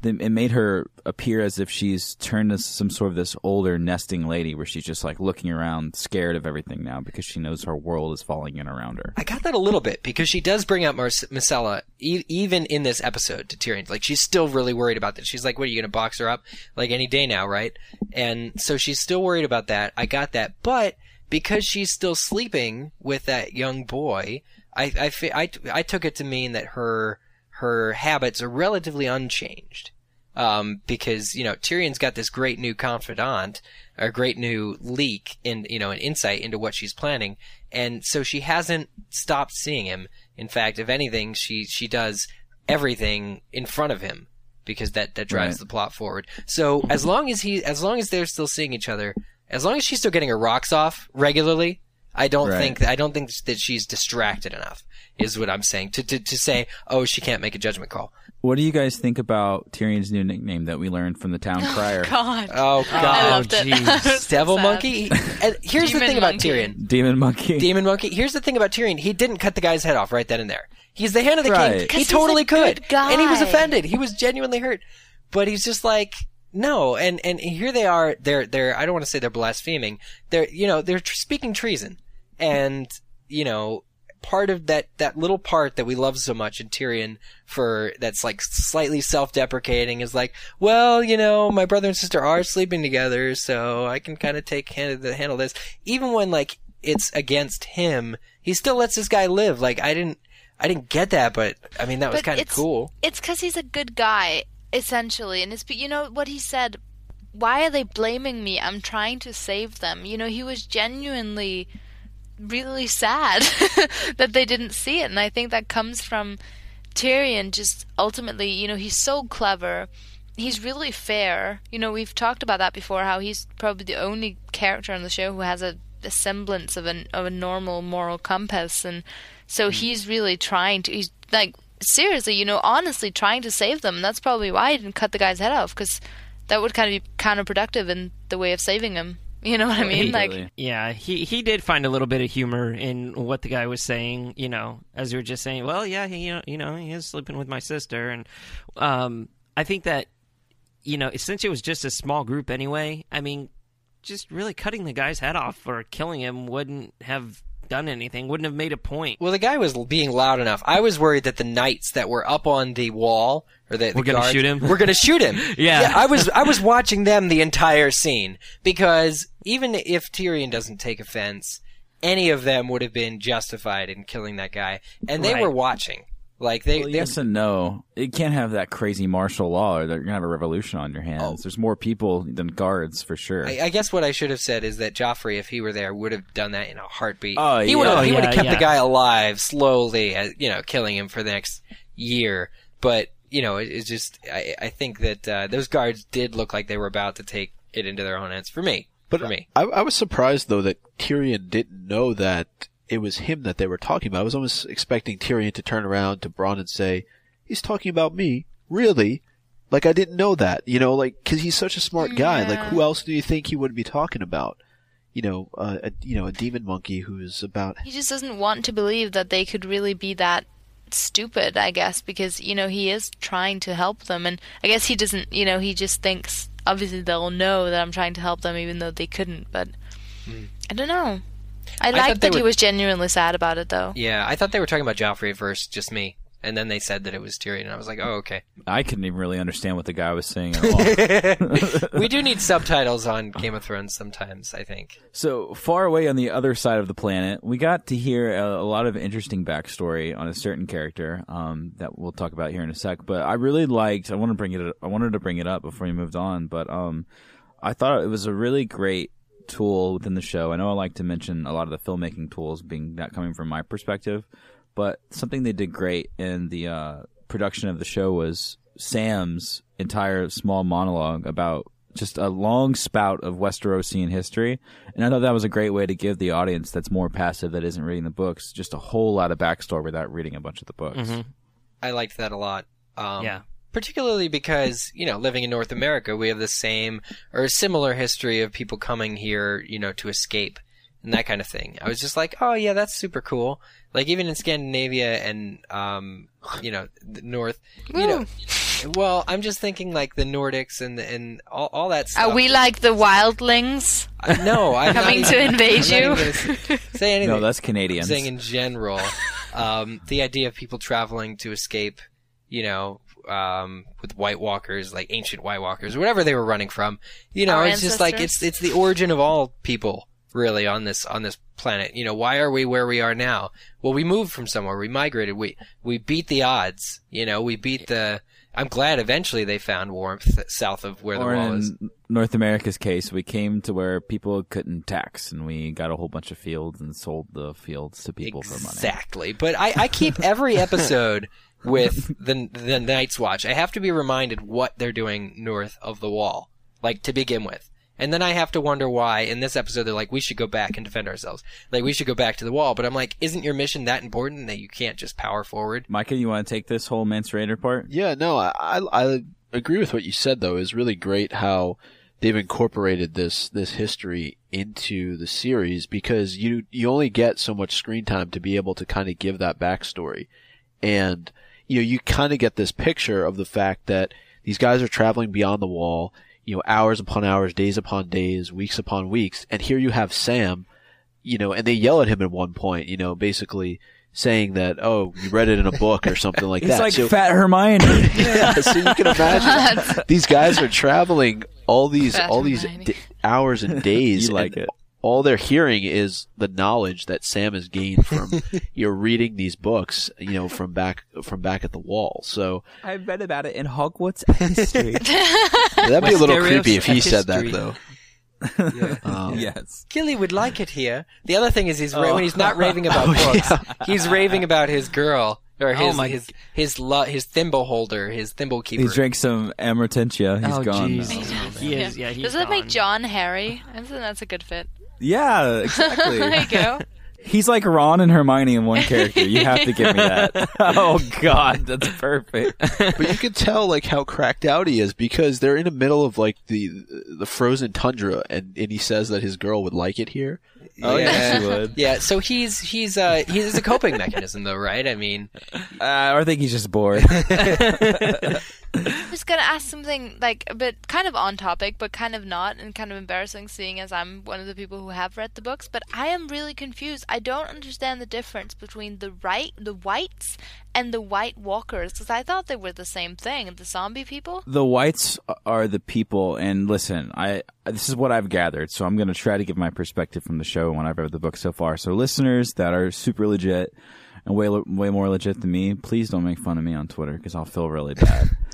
It made her appear as if she's turned into some sort of this older nesting lady where she's just like looking around, scared of everything now because she knows her world is falling in around her. I got that a little bit because she does bring up Mar- Myrcella e- even in this episode to Tyrion. Like she's still really worried about that. She's like, "What are you going to box her up like any day now, right?" And so she's still worried about that. I got that, but because she's still sleeping with that young boy, I I, I, I took it to mean that her her habits are relatively unchanged. Um, because you know Tyrion's got this great new confidant, a great new leak in you know an insight into what she's planning, and so she hasn't stopped seeing him. In fact, if anything, she she does everything in front of him because that that drives Right. the plot forward. So as long as he as long as they're still seeing each other, as long as she's still getting her rocks off regularly, I don't Right. think I don't think that she's distracted enough. Is what I'm saying to to to say, oh, she can't make a judgment call. What do you guys think about Tyrion's new nickname that we learned from the town crier? Oh God. Oh God, loved it. jeez. I Devil sad. Monkey. And here's the Demon thing about. Tyrion. Demon monkey. Demon Monkey. Here's the thing about Tyrion. He didn't cut the guy's head off right then and there. He's the hand of the Right. king. 'Cause He he's totally a could. good And he was offended. He was genuinely hurt. But he's just like, no. And, and here they are. They're, they're, I don't want to say they're blaspheming. They're, you know, they're tr- speaking treason. And, you know, part of that, that little part that we love so much in Tyrion for, that's like slightly self-deprecating is like, well, you know, my brother and sister are sleeping together, so I can kind of take hand, handle this. Even when like, it's against him, he still lets this guy live. Like, I didn't, I didn't get that, but I mean, that was kind of cool. It's because he's a good guy, essentially, and it's you know what he said. Why are they blaming me? I'm trying to save them. You know, he was genuinely really sad that they didn't see it, and I think that comes from Tyrion. Just ultimately, you know, he's so clever. He's really fair. You know, we've talked about that before. How he's probably the only character on the show who has a, a semblance of an of a normal moral compass, and so hmm. he's really trying to. He's like seriously, you know, honestly trying to save them. And That's probably why he didn't cut the guy's head off because that would kind of be counterproductive in the way of saving him. You know what I mean? Like, Yeah, he he did find a little bit of humor in what the guy was saying. You know, as we were just saying, well, yeah, he, you know, you know, he is sleeping with my sister, and um, I think that you know, since it was just a small group anyway, I mean, just really cutting the guy's head off or killing him wouldn't have done anything. Wouldn't have made a point. Well, the guy was being loud enough. I was worried that the knights that were up on the wall or the, the We're gonna guards shoot him? We're going to shoot him. Yeah. I was I was watching them the entire scene because even if Tyrion doesn't take offense, any of them would have been justified in killing that guy, and they Right. were watching. Like they, Well, they yes and no. It can't have that crazy martial law, or you're gonna have a revolution on your hands. There's more people than guards for sure. I, I guess what I should have said is that Joffrey, if he were there, would have done that in a heartbeat. Oh, he yeah. would have. Oh, he would have yeah, kept the guy alive slowly, uh, you know, killing him for the next year. But you know, it, it's just. I, I think that uh, those guards did look like they were about to take it into their own hands. For me, But for me, I, I was surprised though that Tyrion didn't know that it was him that they were talking about. I was almost expecting Tyrion to turn around to Bronn and say, "He's talking about me, really." Like I didn't know that, you know, like because he's such a smart guy. Like who else do you think he would be talking about? You know, uh, a, you know, a demon monkey who's about. He just doesn't want to believe that they could really be that stupid, I guess, because, you know, he is trying to help them. And I guess he doesn't, you know, he just thinks, obviously, they'll know that I'm trying to help them, even though they couldn't. But I don't know. I thought like they that he was genuinely sad about it, though. yeah, I thought they were talking about Joffrey at first, just me, and then they said that it was Tyrion, and I was like, oh, okay. I couldn't even really understand what the guy was saying at all. we do need subtitles on Game of Thrones sometimes. I think. So far away on the other side of the planet, we got to hear a, a lot of interesting backstory on a certain character um, that we'll talk about here in a sec. But I really liked. I want to bring it. I wanted to bring it up before we moved on, but um, I thought it was a really great tool within the show. I know I like to mention a lot of the filmmaking tools being that coming from my perspective, but something they did great in the uh, production of the show was Sam's entire small monologue about just a long spout of Westerosian history. And I thought that was a great way to give the audience that's more passive, that isn't reading the books, just a whole lot of backstory without reading a bunch of the books. I liked that a lot. Um, Yeah. Particularly because, you know, living in North America, we have the same or similar history of people coming here, you know, to escape and that kind of thing. I was just like, oh yeah, that's super cool. Like even in Scandinavia and, um, you know, the North, you know, well, I'm just thinking like the Nordics and the, and all, all that stuff. Are we like the wildlings I- no, I'm not coming even- to invade I'm you? even gonna s- say anything. No, that's I'm saying in general, um, the idea of people traveling to escape, you know, um, with White Walkers, like ancient White Walkers, or whatever they were running from, you know, Our it's just like it's it's the origin of all people, really, on this on this planet. You know, why are we where we are now? Well, we moved from somewhere, we migrated, we we beat the odds. You know, we beat the. I'm glad eventually they found warmth south of where the or wall is. North America's case, we came to where people couldn't tax, and we got a whole bunch of fields and sold the fields to people for money. Exactly. But I, I keep every episode with the the Night's Watch. I have to be reminded what they're doing north of the wall, like to begin with. And then I have to wonder why in this episode they're like, we should go back and defend ourselves. Like we should go back to the wall. But I'm like, isn't your mission that important that you can't just power forward? Micah, you want to take this whole Mance Rayder part? Yeah, no, I, I I agree with what you said though. It's really great how they've incorporated this this history into the series because you you only get so much screen time to be able to kind of give that backstory, and you know you kind of get this picture of the fact that these guys are traveling beyond the wall, you know, hours upon hours, days upon days, weeks upon weeks, and here you have Sam, you know, and they yell at him at one point, you know, basically saying that oh you read it in a book or something like He's that. It's like So- Fat Hermione. yeah, so you can imagine these guys are traveling all these Fat all these d- hours and days. You like and it. All they're hearing is the knowledge that Sam has gained from you know reading these books, you know, from back from back at the wall. So I've read about it in Hogwarts history. that'd be a little creepy if he said that history. though. Um, yes. Gilly would like it here. The other thing is he's ra- Oh. when he's not raving about Oh, books, yeah. he's raving about his girl or his Oh my- his his lo- his thimble holder, his thimble keeper. He drank some Amortentia. He's oh, gone. jeez. now. He is. Yeah, he's Does that make. John Harry? I think that's a good fit. Yeah, exactly. there you go. He's like Ron and Hermione in one character. You have to give me that. oh God, that's perfect. but you can tell like how cracked out he is because they're in the middle of like the the frozen tundra, and and he says that his girl would like it here. Oh Yeah. yes, you would. Yeah, so he's he's uh he's a coping mechanism though, right? I mean, Uh, I think he's just bored. I was gonna ask something like a bit kind of on topic, but kind of not, and kind of embarrassing, seeing as I'm one of the people who have read the books. But I am really confused. I don't understand the difference between the right, the whites, and the White Walkers, because I thought they were the same thing. The zombie people. the whites are the people, and listen, I this is what I've gathered, so I'm going to try to give my perspective from the show when I've read the book so far. So listeners that are super legit. and way way more legit than me, please don't make fun of me on Twitter because I'll feel really bad.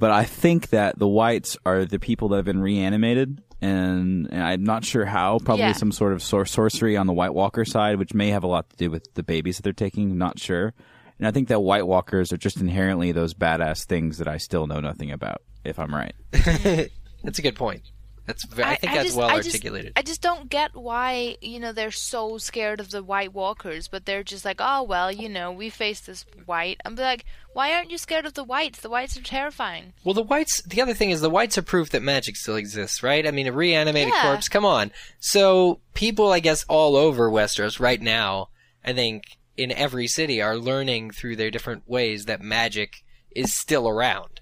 but I think that the whites are the people that have been reanimated, and, and I'm not sure how. Probably Yeah. some sort of sor- sorcery on the White Walker side, which may have a lot to do with the babies that they're taking. Not sure. And I think that White Walkers are just inherently those badass things that I still know nothing about. If I'm right. That's a good point. That's ve- I, think that's just- well I just- articulated. I just don't get why you know they're so scared of the White Walkers, but they're just like, oh well, you know, we face this white. I'm like, why aren't you scared of the whites? The whites are terrifying. Well, the whites. The other thing is the whites are proof that magic still exists, right? I mean, a reanimated Yeah. corpse. Come on. So people, I guess, all over Westeros right now, I think in every city, are learning through their different ways that magic is still around.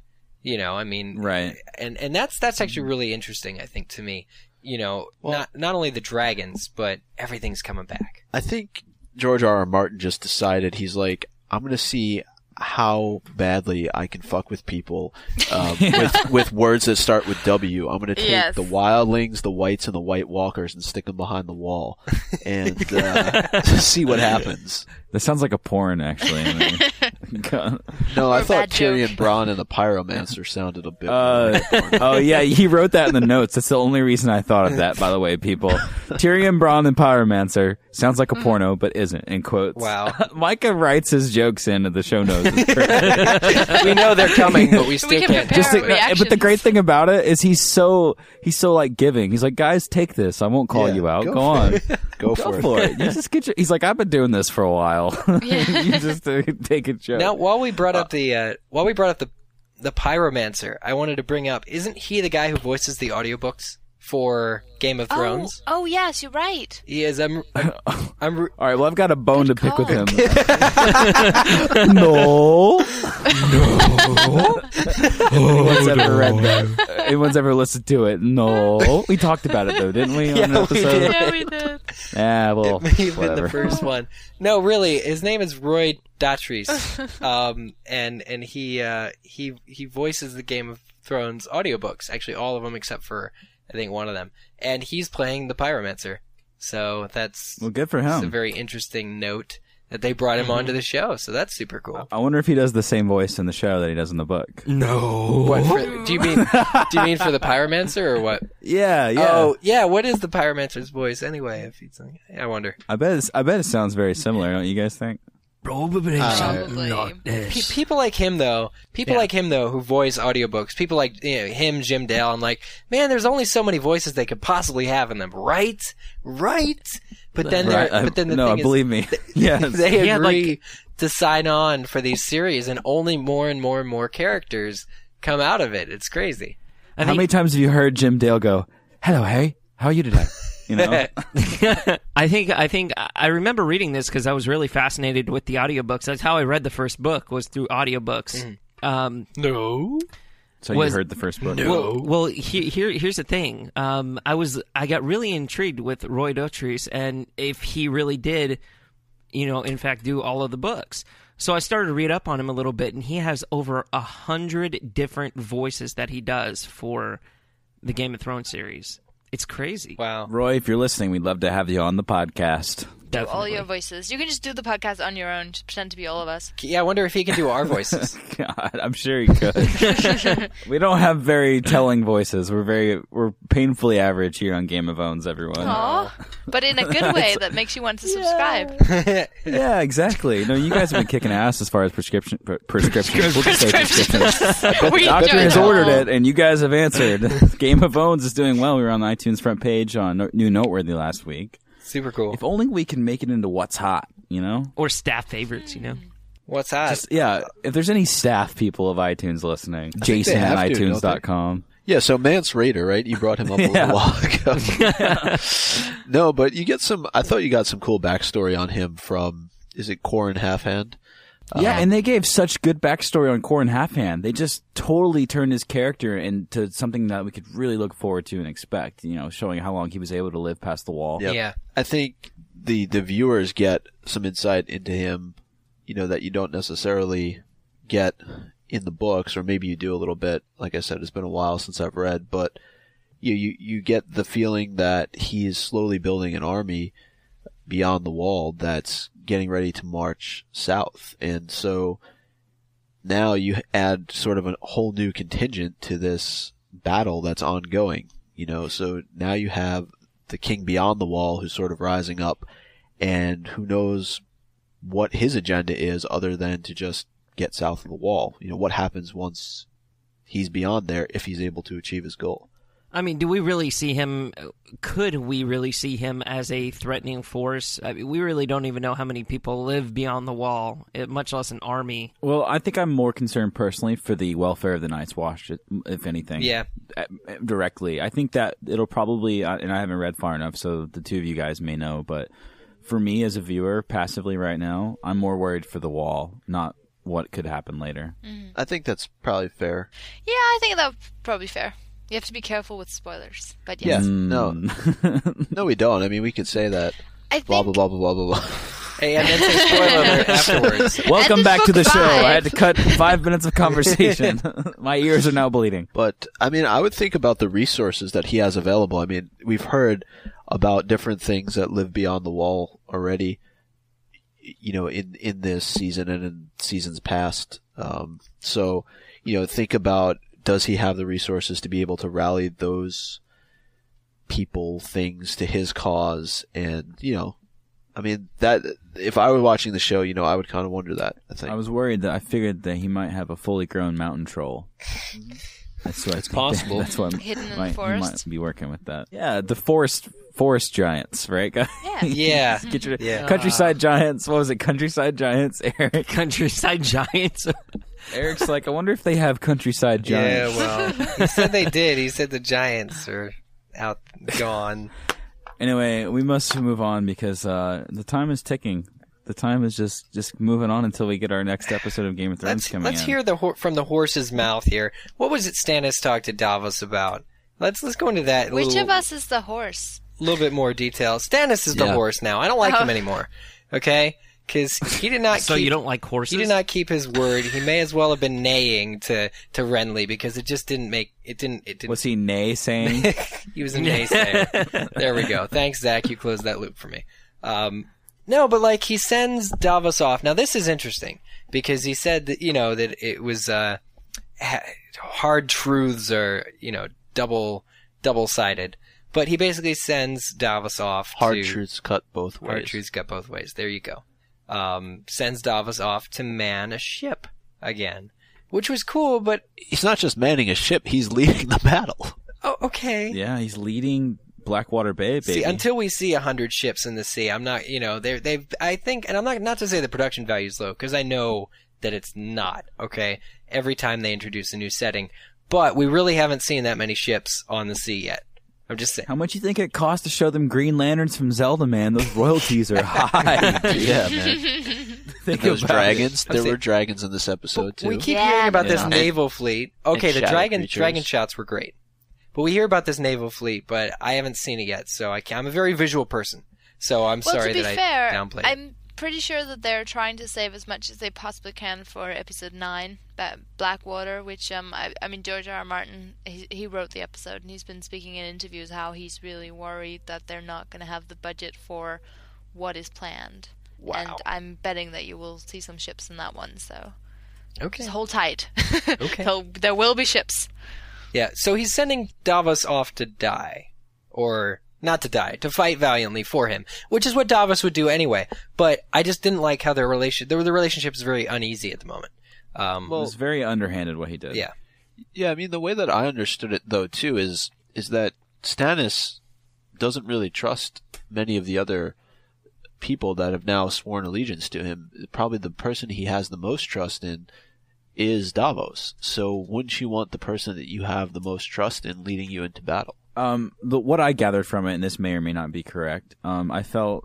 You know, I mean, Right. and and that's that's actually really interesting. I think to me, you know, not not only the dragons, but everything's coming back. I think George R. R. Martin just decided he's like, I'm gonna see how badly I can fuck with people um, with with words that start with W. I'm gonna take Yes. the wildlings, the whites, and the White Walkers and stick them behind the wall and uh, see what happens. That sounds like a porn, actually. I mean, No, I thought. Tyrion Bronn and the Pyromancer sounded a bit. Uh, oh yeah, he wrote that in the notes. That's the only reason I thought of that. By the way, people, Tyrion Bronn and Pyromancer sounds like a porno, but isn't. In quotes. Wow. Micah writes his jokes into the show notes. We know they're coming, but we still can can't. Just our think- but the great thing about it is he's so he's so like giving. He's like, guys, take this. I won't call Yeah, you out. go Go, on. it. Go, Go for, for it. it. You just get your, he's like, I've been doing this for a while. you just uh, take a joke. Now, while we brought up the uh, while we brought up the the pyromancer, I wanted to bring up: isn't he the guy who voices the audiobooks for Game of Thrones? Oh, oh yes, you're right. He is. I'm. I'm, I'm All right, well, I've got a bone Good to pick with him. no. No. Anyone's ever read that? Anyone's ever listened to it? No. We talked about it, though, didn't we? Yeah, on an we did. Yeah, we did. Yeah, well, it may have been the first one. No, really, his name is Roy Dotrice, um, and and he uh, he he voices the Game of Thrones audiobooks. Actually, all of them except for I think one of them, and he's playing the pyromancer. So that's Well, good for that's a very interesting note that they brought him onto mm-hmm. the show. So that's super cool. I wonder if he does the same voice in the show that he does in the book. No. What for, do you mean? Do you mean for the pyromancer or what? Yeah, yeah. Oh, yeah. What is the pyromancer's voice anyway? If he's, I wonder. I bet. It's, I bet it sounds very similar. Don't you guys think? Probably uh, Probably. not Pe- this. people like him though, people Yeah. like him though, who voice audiobooks, people like you know, him, Jim Dale. I'm like, man, there's only so many voices they could possibly have in them, right? Right? But then, Right, they're I- but then the no, thing is, believe me. yes. they Yeah, like- agree to sign on for these series, and only more and more and more characters come out of it. It's crazy. I How think, many times have you heard Jim Dale go, "Hello, Harry, how are you today?" You know. I think I think I remember reading this because I was really fascinated with the audiobooks. That's how I read the first book was through audiobooks. Um, no. so Was- you heard the first book. Well, well, he, here here's the thing. Um, I was I got really intrigued with Roy Dotrice and if he really did, you know, in fact, do all of the books. So I started to read up on him a little bit, and he has over a hundred different voices that he does for the Game of Thrones series. It's crazy. Wow. Roy, if you're listening, we'd love to have you on the podcast. Do all your voices. You can just do the podcast on your own. Just pretend to be all of us. Yeah, I wonder if he can do our voices. God, I'm sure he could. we don't have very telling voices. We're very we're painfully average here on Game of Owns, everyone. Aw. But in a good way that makes you want to subscribe. Yeah, exactly. No, you guys have been kicking ass as far as prescription per, prescriptions. We'll just say prescriptions. We Doctor has ordered it, and you guys have answered. Game of Owns is doing well. We were on the iTunes front page on New Noteworthy last week. Super cool. If only we can make it into what's hot, you know? or staff favorites, you know. What's that? Just, yeah, if there's any staff people of iTunes listening, Jason at have to, don't iTunes.com. Yeah, so Mance Rayder, right? You brought him up a little while ago. no, but you get some. I thought you got some cool backstory on him from. Is it Qhorin Halfhand? Yeah, uh, and they gave such good backstory on Qhorin Halfhand. They just totally turned his character into something that we could really look forward to and expect. You know, showing how long he was able to live past the wall. Yep. Yeah. I think the the viewers get some insight into him, you know, that you don't necessarily get in the books, or maybe you do a little bit. Like I said, it's been a while since I've read, but you you you get the feeling that he is slowly building an army beyond the wall that's getting ready to march south. And so now you add sort of a whole new contingent to this battle that's ongoing, you know, so now you have the king beyond the wall who's sort of rising up and who knows what his agenda is other than to just get south of the wall. You know, what happens once he's beyond there if he's able to achieve his goal. I mean, do we really see him? Could we really see him as a threatening force? I mean, we really don't even know how many people live beyond the wall, eh, much less an army. Well, I think I'm more concerned personally for the welfare of the Night's Watch, if anything. Yeah. Uh, Directly. I think that it'll probably, and I haven't read far enough, so the two of you guys may know, but for me as a viewer, passively right now, I'm more worried for the wall, not what could happen later. I think that's probably fair. Yeah, I think that's probably fair. You have to be careful with spoilers, but Yeah. yes. No. Mm. No, we don't. I mean, we could say that. I think Blah, blah, blah, blah, blah, blah, blah. Hey, and then say spoiler alert afterwards. Welcome back to book the show. I had to cut five minutes of conversation. My ears are now bleeding. But I mean, I would think about the resources that he has available. I mean, we've heard about different things that live beyond the wall already. You know, in in this season and in seasons past. Um, so, you know, think about does he have the resources to be able to rally those people, things to his cause, and you know, I mean that if I were watching the show, you know, I would kind of wonder that. I think. I was worried that I figured that he might have a fully grown mountain troll. That's what I think possible. That's what Hidden in the might, might forest. be working with that. Yeah, the forest forest giants, right, guys? Yeah. Yeah. Get your Yeah. countryside giants. What was it? Countryside giants. Eric. Countryside giants. Eric's like, I wonder if they have countryside giants. Yeah, well, he said they did. He said the Giants are out, gone. Anyway, we must move on because uh, the time is ticking. The time is just just moving on until we get our next episode of Game of Thrones Let's coming let's in. hear the hor- from the horse's mouth here. What was it Stannis talked to Davos about? Let's let's go into that. Which little, of us is the horse? A little bit more detail. Stannis is the Yeah. horse now. I don't like him Oh. anymore. Okay, because he did not. so keep, you don't like horses? He did not keep his word. He may as well have been neighing to to Renly because it just didn't make it didn't it didn't. Was he nay saying? he was a naysayer. there we go. Thanks, Zach. You closed that loop for me. Um, no, but like he sends Davos off. Now this is interesting because he said that you know that it was uh, hard truths are you know double double sided. But he basically sends Davos off. Hard to, truths cut both ways. Hard truths got both ways. There you go. Um, sends Davos off to man a ship again, which was cool. But He's not just manning a ship; he's leading the battle. oh, okay. yeah, he's leading Blackwater Bay, baby. See, until we see a hundred ships in the sea, I'm not, you know, they're, they've, I think, and I'm not, not to say the production value is low, because I know that it's not, okay? Every time they introduce a new setting. But we really haven't seen that many ships on the sea yet. I'm just saying. How much you think it costs to show them Green Lanterns from Zelda, man? Those royalties are high. yeah, man. Think Those about it. dragons. I'm There saying- were dragons in this episode too. We keep Yeah. hearing about this Yeah. naval fleet. Okay, the dragon, creatures. dragon shots were great. But we hear about this naval fleet, but I haven't seen it yet, so I can't, I'm a very visual person. So I'm Well, sorry to be that fair, I downplayed it. I'm pretty sure that they're trying to save as much as they possibly can for episode nine, Blackwater. Which um, I, I mean, George R. R. Martin, he, he wrote the episode, and he's been speaking in interviews how he's really worried that they're not going to have the budget for what is planned. Wow. And I'm betting that you will see some ships in that one. So Okay. just hold tight. Okay. There'll- there will be ships. Yeah, so he's sending Davos off to die. Or not to die, to fight valiantly for him, which is what Davos would do anyway. But I just didn't like how their relation the, the relationship is very uneasy at the moment. Um, It was very underhanded what he did. yeah. Yeah, I mean the way that I understood it though too is is that Stannis doesn't really trust many of the other people that have now sworn allegiance to him. Probably the person he has the most trust in is Davos. So wouldn't you want the person that you have the most trust in leading you into battle? Um, the, what I gathered from it, and this may or may not be correct, um, I felt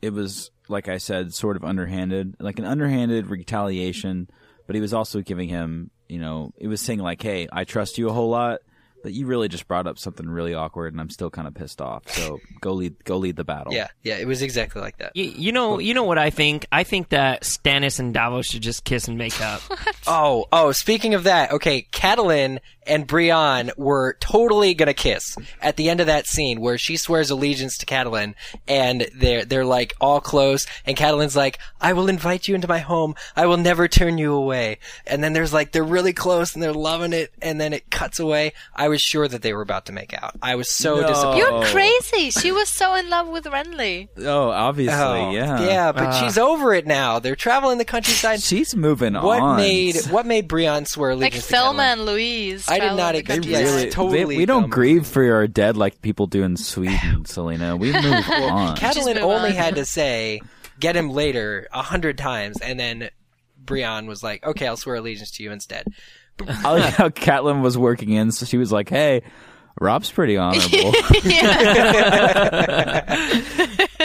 it was, like I said, sort of underhanded, like an underhanded retaliation, but he was also giving him, you know, it was saying like, hey, I trust you a whole lot, but But you really just brought up something really awkward, and I'm still kind of pissed off. So go lead, go lead the battle. Yeah, yeah, it was exactly like that. You, you know, you know what I think. I think that Stannis and Davos should just kiss and make up. Oh, oh, speaking of that, okay, Catelyn and Brienne were totally gonna kiss at the end of that scene where she swears allegiance to Catelyn and they're, they're like all close and Catelyn's like, I will invite you into my home. I will never turn you away. And then there's like, they're really close and they're loving it and then it cuts away. I was sure that they were about to make out. I was so No. disappointed. You're crazy. She was so in love with Renly. Oh, obviously, Oh, yeah. yeah, but Ah. she's over it now. They're traveling the countryside. She's moving What on. What made what made Brienne swear Like allegiance to Thelma Catelyn? and Louise. I did traveling not the expect- They really, totally they- we don't dumb. grieve for our dead like people do in Sweden, Selena. We move on. Catelyn only on. had to say, "Get him later" a hundred times, and then Brienne was like, "Okay, I'll swear allegiance to you instead." I like how Catelyn was working in, so she was like, "Hey, Rob's pretty honorable.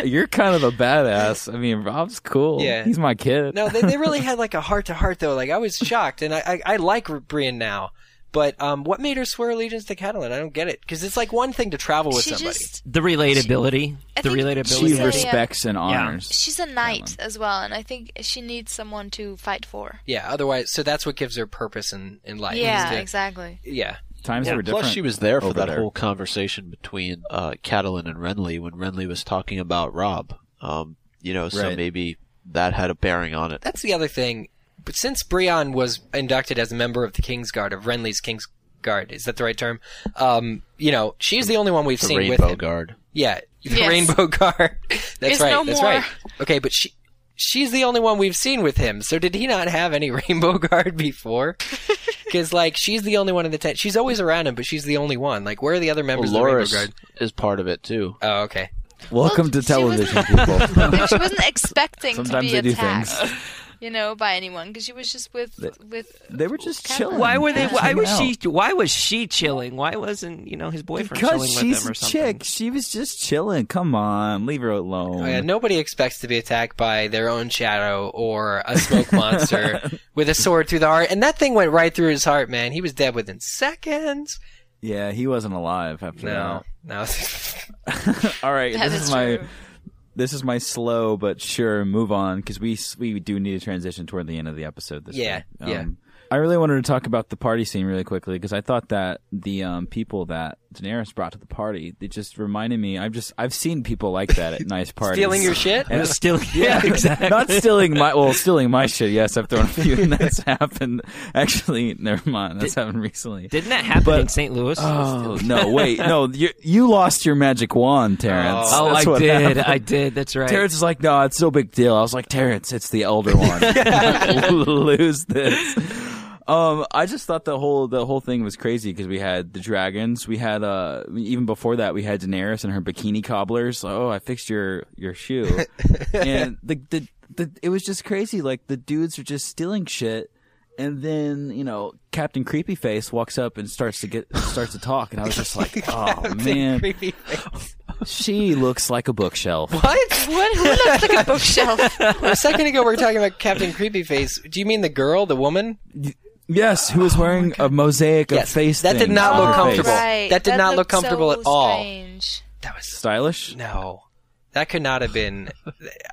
You're kind of a badass. I mean, Rob's cool. Yeah. he's my kid. No, they, they really had like a heart to heart though. Like I was shocked, and I I, I like Brienne now. But um, what made her swear allegiance to Catelyn? I don't get it because it's like one thing to travel with She somebody. just The relatability, I the relatability. she She's a- respects and honors. she's a knight as well, and I think she needs someone to fight for. Yeah. Otherwise, so that's what gives her purpose in in life. yeah, to- exactly. Yeah. Times Yeah, were different. Plus, she was there for over that there. whole conversation between uh, Catelyn and Renly when Renly was talking about Rob. Um, you know, so Right. maybe that had a bearing on it. That's the other thing. But since Brienne was inducted as a member of the Kingsguard of Renly's Kingsguard, is that the right term? Um, you know, she's the only one we've The seen with the Rainbow him. Guard. Yeah, the Yes. Rainbow Guard. That's Is right. no that's more. right. Okay, but she she's the only one we've seen with him. So did he not have any Rainbow Guard before? Because like she's the only one in the tent. She's always around him, but she's the only one. Like where are the other Well, members of the Rainbow Guard? is part of it too. Oh, okay. Welcome Well, to television, people. she wasn't expecting to be they do attacked, things. You know, by anyone because she was just with with. They were just Catelyn. chilling. Why were they? Why hanging was she? Why was she chilling? Why wasn't you know his boyfriend Because chilling she's with them or a something? chick. She was just chilling. Come on, leave her alone. Oh, yeah, nobody expects to be attacked by their own shadow or a smoke monster with a sword through the heart. And that thing went right through his heart, man. He was dead within seconds. Yeah, he wasn't alive after No, no. that. All right, That this is is my true. This is my slow but sure move on because we we do need to transition toward the end of the episode. This Yeah, week. yeah. Um, I really wanted to talk about the party scene really quickly because I thought that the um, people that Daenerys brought to the party, they just reminded me. I've just I've seen people like that at nice parties. Stealing your shit? And- Still, yeah, exactly. Not stealing my well, stealing my shit. Yes, I've thrown a few, and that's happened. Actually, never mind. That's happened recently. Didn't that happen But- in St. Louis? Oh no! Wait, no. You you lost your magic wand, Terrence. Oh, That's I did. happened. I did. That's right. Terrence is like, no, it's no big deal. I was like, Terrence, it's the elder one. Lose this. Um, I just thought the whole the whole thing was crazy because we had the dragons, we had uh even before that we had Daenerys and her bikini cobblers. Oh, I fixed your your shoe, and the, the the it was just crazy. Like the dudes are just stealing shit. And then you know Captain Creepy Face walks up and starts to get starts to talk, and I was just like, "Oh man, she looks like a bookshelf." What? What? Who looks like a bookshelf? a second ago we were talking about Captain Creepy Face. Do you mean the girl, the woman? Yes, who was oh wearing a mosaic of Yes, face. that did not look comfortable. Right. That did not look comfortable so at all. Strange. That was Stylish. no. That could not have been.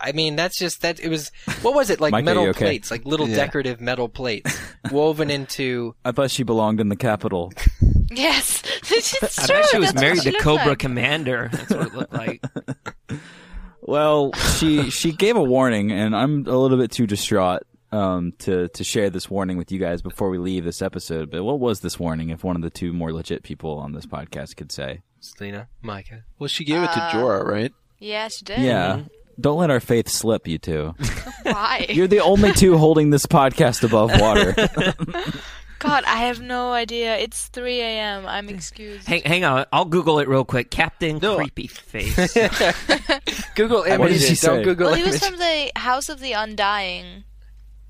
I mean, that's just that. It was. What was it like? Mike, metal okay? plates, like little Yeah. decorative metal plates, woven into. I thought she belonged in the Capitol. Yes, it's I true. bet she was That's married she to Cobra like. Commander. That's what it looked like. Well, she she gave a warning, and I'm a little bit too distraught um, to to share this warning with you guys before we leave this episode. But what was this warning? If one of the two more legit people on this podcast could say, Selena, Micah. Well, she gave it to Uh, Jorah, right? Yeah, she did. "Yeah, don't let our faith slip, you two. Why? You're the only two holding this podcast above water." God, I have no idea. It's 3 a.m. I'm excused. Hang, hang on, I'll Google it real quick. Captain No. Creepy Face. Google What image did she it. Don't say? Google well, he was image. from the House of the Undying.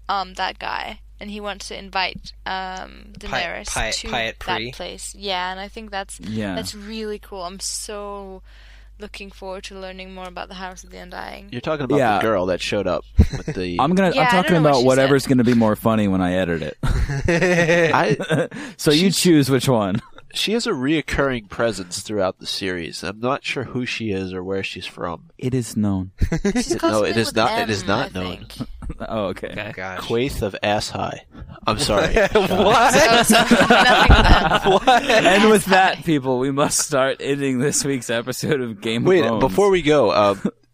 Um, that guy, and he wants to invite um Daenerys Pi- to Pyat Pree? that place. Yeah, and I think that's Yeah. that's really cool. I'm so looking forward to learning more about the House of the Undying. You're talking about Yeah. the girl that showed up with the. I'm gonna. Yeah, I I'm talking know what about she whatever's gonna be more funny when I edit it. I, so you choose which one. she has a reoccurring presence throughout the series. I'm not sure who she is or where she's from. It is known. She's No, it something is with not- it M, is not I known. think. oh, okay. Okay. Gosh. Quaithe of Asshai. I'm sorry. what? So nothing with M. And with that, people, we must start ending this week's episode of Game Wait, of Bones. before we go,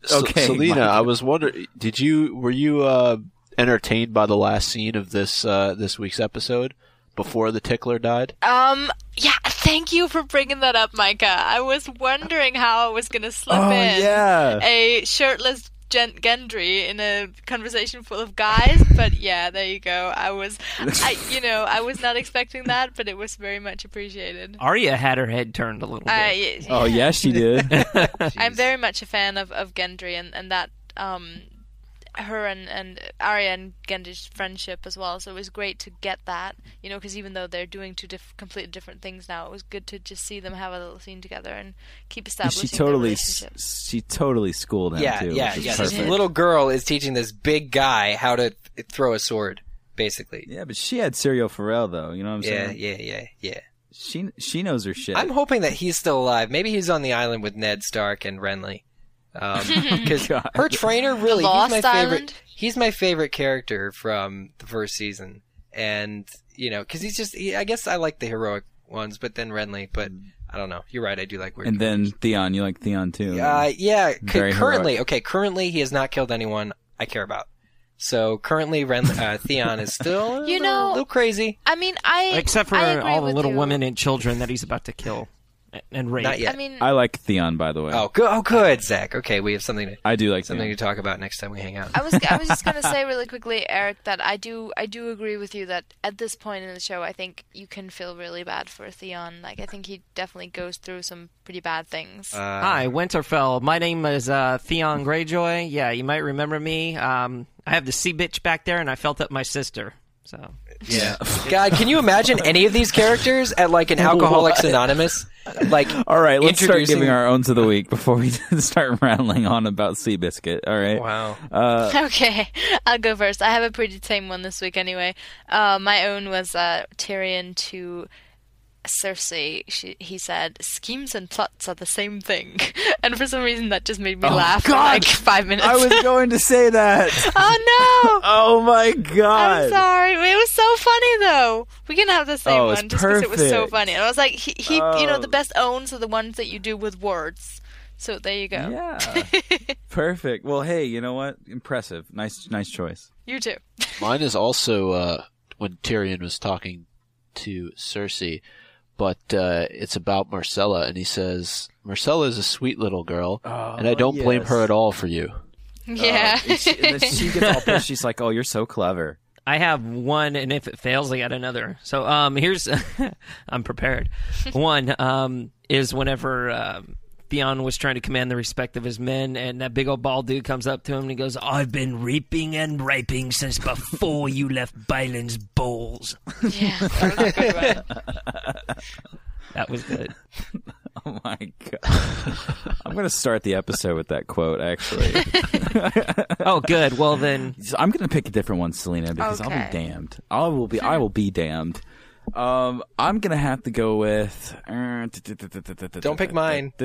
S- Okay, Selena, Mike. I was wondering, did you were you uh, entertained by the last scene of this uh, this week's episode before the tickler died? Um, yeah, thank you for bringing that up, Micah. I was wondering how I was gonna slip Oh, in yeah. a shirtless Gen- Gendry in a conversation full of guys, but yeah, there you go. I was, I, you know, I was not expecting that, but it was very much appreciated. Arya had her head turned a little bit. I, Oh, yeah, she did. I'm very much a fan of, of Gendry and, and that um her and and Arya and Gendry's friendship as well. So it was great to get that, you know, because even though they're doing two diff- completely different things now, it was good to just see them have a little scene together and keep establishing she totally, relationship. she totally schooled him Yeah, too. yeah, yeah. She This little girl is teaching this big guy how to th- throw a sword, basically. Yeah, but she had Syrio Forel though. You know what I'm Yeah, saying? Yeah, yeah, yeah, yeah. She she knows her shit. I'm hoping that he's still alive. Maybe he's on the island with Ned Stark and Renly. Because God. her trainer really, he's Lost my favorite. He's my favorite character from the first season, and you know, because he's just. He, I guess I like the heroic ones, but then Renly. But I don't know. You're right. I do like weird. and then Theon, you like Theon too. Uh, yeah. c- currently, heroic. okay. Currently, he has not killed anyone I care about. So currently, Ren, uh, Theon is still you know a little crazy. I mean, I Except for I agree all the little you. women and children that he's about to kill and rape. Not yet. I mean, I like Theon, by the way. oh, good. Oh, good, Zach. Okay, we have something to I do like something Theon. to talk about next time we hang out. I was I was just gonna say really quickly, Eric, that I do I do agree with you that at this point in the show, I think you can feel really bad for Theon. Like I think he definitely goes through some pretty bad things. Uh, Hi, Winterfell. My name is uh, Theon Greyjoy. Yeah, you might remember me. Um, I have the sea bitch back there, and I felt up my sister. So Yeah. God, can you imagine any of these characters at like an Alcoholics Anonymous? Like, All right, let's start giving our owns of the week before we start rattling on about Seabiscuit. All right. Wow. Uh, Okay, I'll go first. I have a pretty tame one this week anyway. Uh, my own was uh, Tyrion to Cersei. She, he said, "Schemes and plots are the same thing," and for some reason that just made me laugh for Oh, like five minutes. I was going to say that. oh no! Oh my god. I'm sorry. It was so funny though. We can have the same Oh, it's one just because it was so funny. And I was like, he, he you know, Oh. the best owns are the ones that you do with words. So there you go. Yeah. Perfect. Well, hey, you know what? Impressive. Nice, nice choice. You too. Mine is also uh, when Tyrion was talking to Cersei, but uh, it's about Myrcella, and he says, "Myrcella is a sweet little girl, and I don't blame her at all for you." Yeah. And she, and then she gets all pissed. She's like, "Oh, you're so clever." I have one, and if it fails, I got another. So um, here's I'm prepared. one um, is whenever um, Theon was trying to command the respect of his men, and that big old bald dude comes up to him and he goes, "I've been reaping and raping since before you left Balon's balls." yeah. That was good. That was good. Oh my god. I'm gonna start the episode with that quote. Actually, Oh, good. Well then, So I'm gonna pick a different one, Selena, because I'll be damned. I will be. I will be damned. Um, I'm gonna have to go with. uh, Don't pick mine.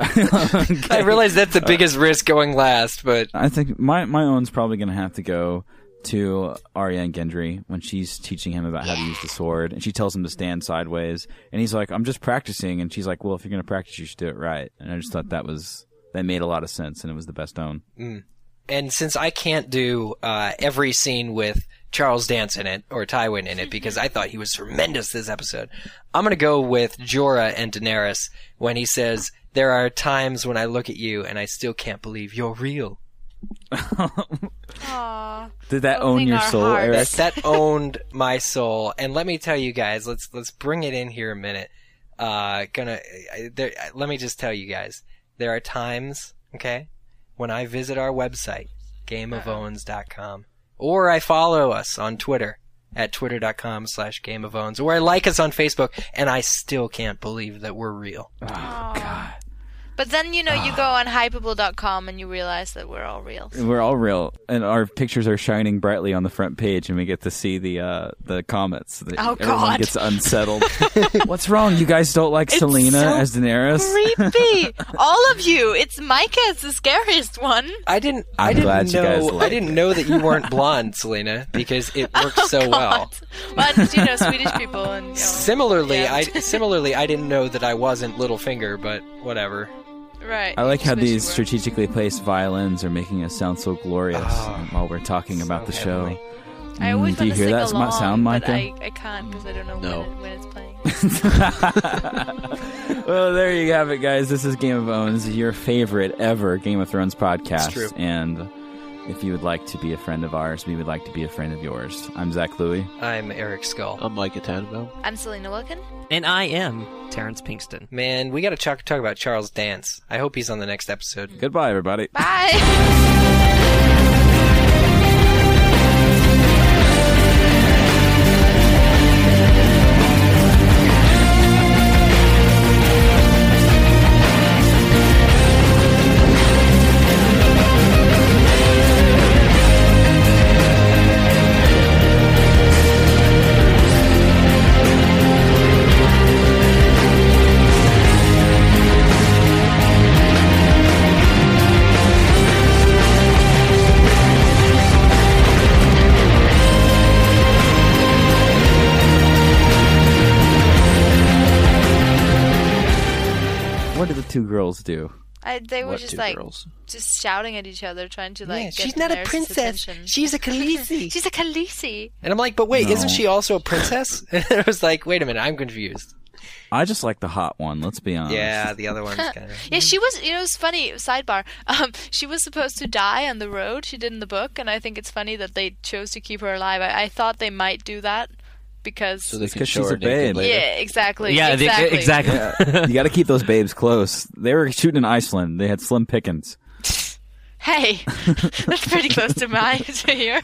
I realize that's the biggest risk going last, but I think my my own's probably gonna have to go to Arya and Gendry when she's teaching him about how to use the sword, and she tells him to stand sideways, and he's like, "I'm just practicing," and she's like, "Well, if you're gonna practice, you should do it right." And I just thought that was that made a lot of sense, and it was the best own. and since I can't do uh, every scene with Charles Dance in it or Tywin in it because I thought he was tremendous this episode, I'm gonna go with Jorah and Daenerys when he says, "There are times when I look at you and I still can't believe you're real." Aw. Did that own your soul, hearts. Eric? That that owned my soul. And let me tell you guys, let's let's bring it in here a minute. Uh, gonna I- there, let me just tell you guys, there are times, okay, when I visit our website, gameofowns.com, or I follow us on Twitter at twitter.com slash gameofowns, or I like us on Facebook, and I still can't believe that we're real. Oh, oh God. But then you know you go on hypable.com and you realize that we're all real. We're all real, and our pictures are shining brightly on the front page, and we get to see the uh, the comments. The- Oh, Everyone God. gets unsettled. What's wrong? You guys don't like It's Selena so as Daenerys? Creepy. all of you. It's Micah. It's the scariest one. I didn't. I'm I didn't glad you guys know. like I didn't know that you weren't blonde, Selena, because it worked so well. well, you know, Swedish people and. You know, Similarly, Yeah. I similarly I didn't know that I wasn't Littlefinger, but whatever. Right. I like how just these strategically placed violins are making us sound so glorious Ah, while we're talking about the show. heavenly. I always Mm, do you hear that along, sound, but Micah? I, I can't because I don't know No. when, it, when it's playing. well, there you have it, guys. This is Game of Owns, your favorite ever Game of Thrones podcast. true. And if you would like to be a friend of ours, we would like to be a friend of yours. I'm Zach Louie. I'm Eric Skull. I'm Micah Tannenbaum. I'm Selena Wilkin. And I am Terrence Pinkston. Man, we got to talk, talk about Charles Dance. I hope he's on the next episode. Goodbye, everybody. Bye. girls do? I, they were What just two like girls? just shouting at each other, trying to like. Yeah, get she's not a Daenerys' princess. attention. She's a Khaleesi. She's a Khaleesi. And I'm like, but wait, No. isn't she also a princess? And I was like, wait a minute, I'm confused. I just like the hot one. Let's be honest. Yeah, the other one's kind of. Yeah, she was. You know, it's funny. Sidebar. Um, she was supposed to die on the road. She did in the book, and I think it's funny that they chose to keep her alive. I, I thought they might do that because. So they can show she's her a babe. later. yeah, exactly. Yeah, the- exactly. exactly. you got to keep those babes close. They were shooting in Iceland. They had slim pickings. Hey, that's pretty close to mine to here.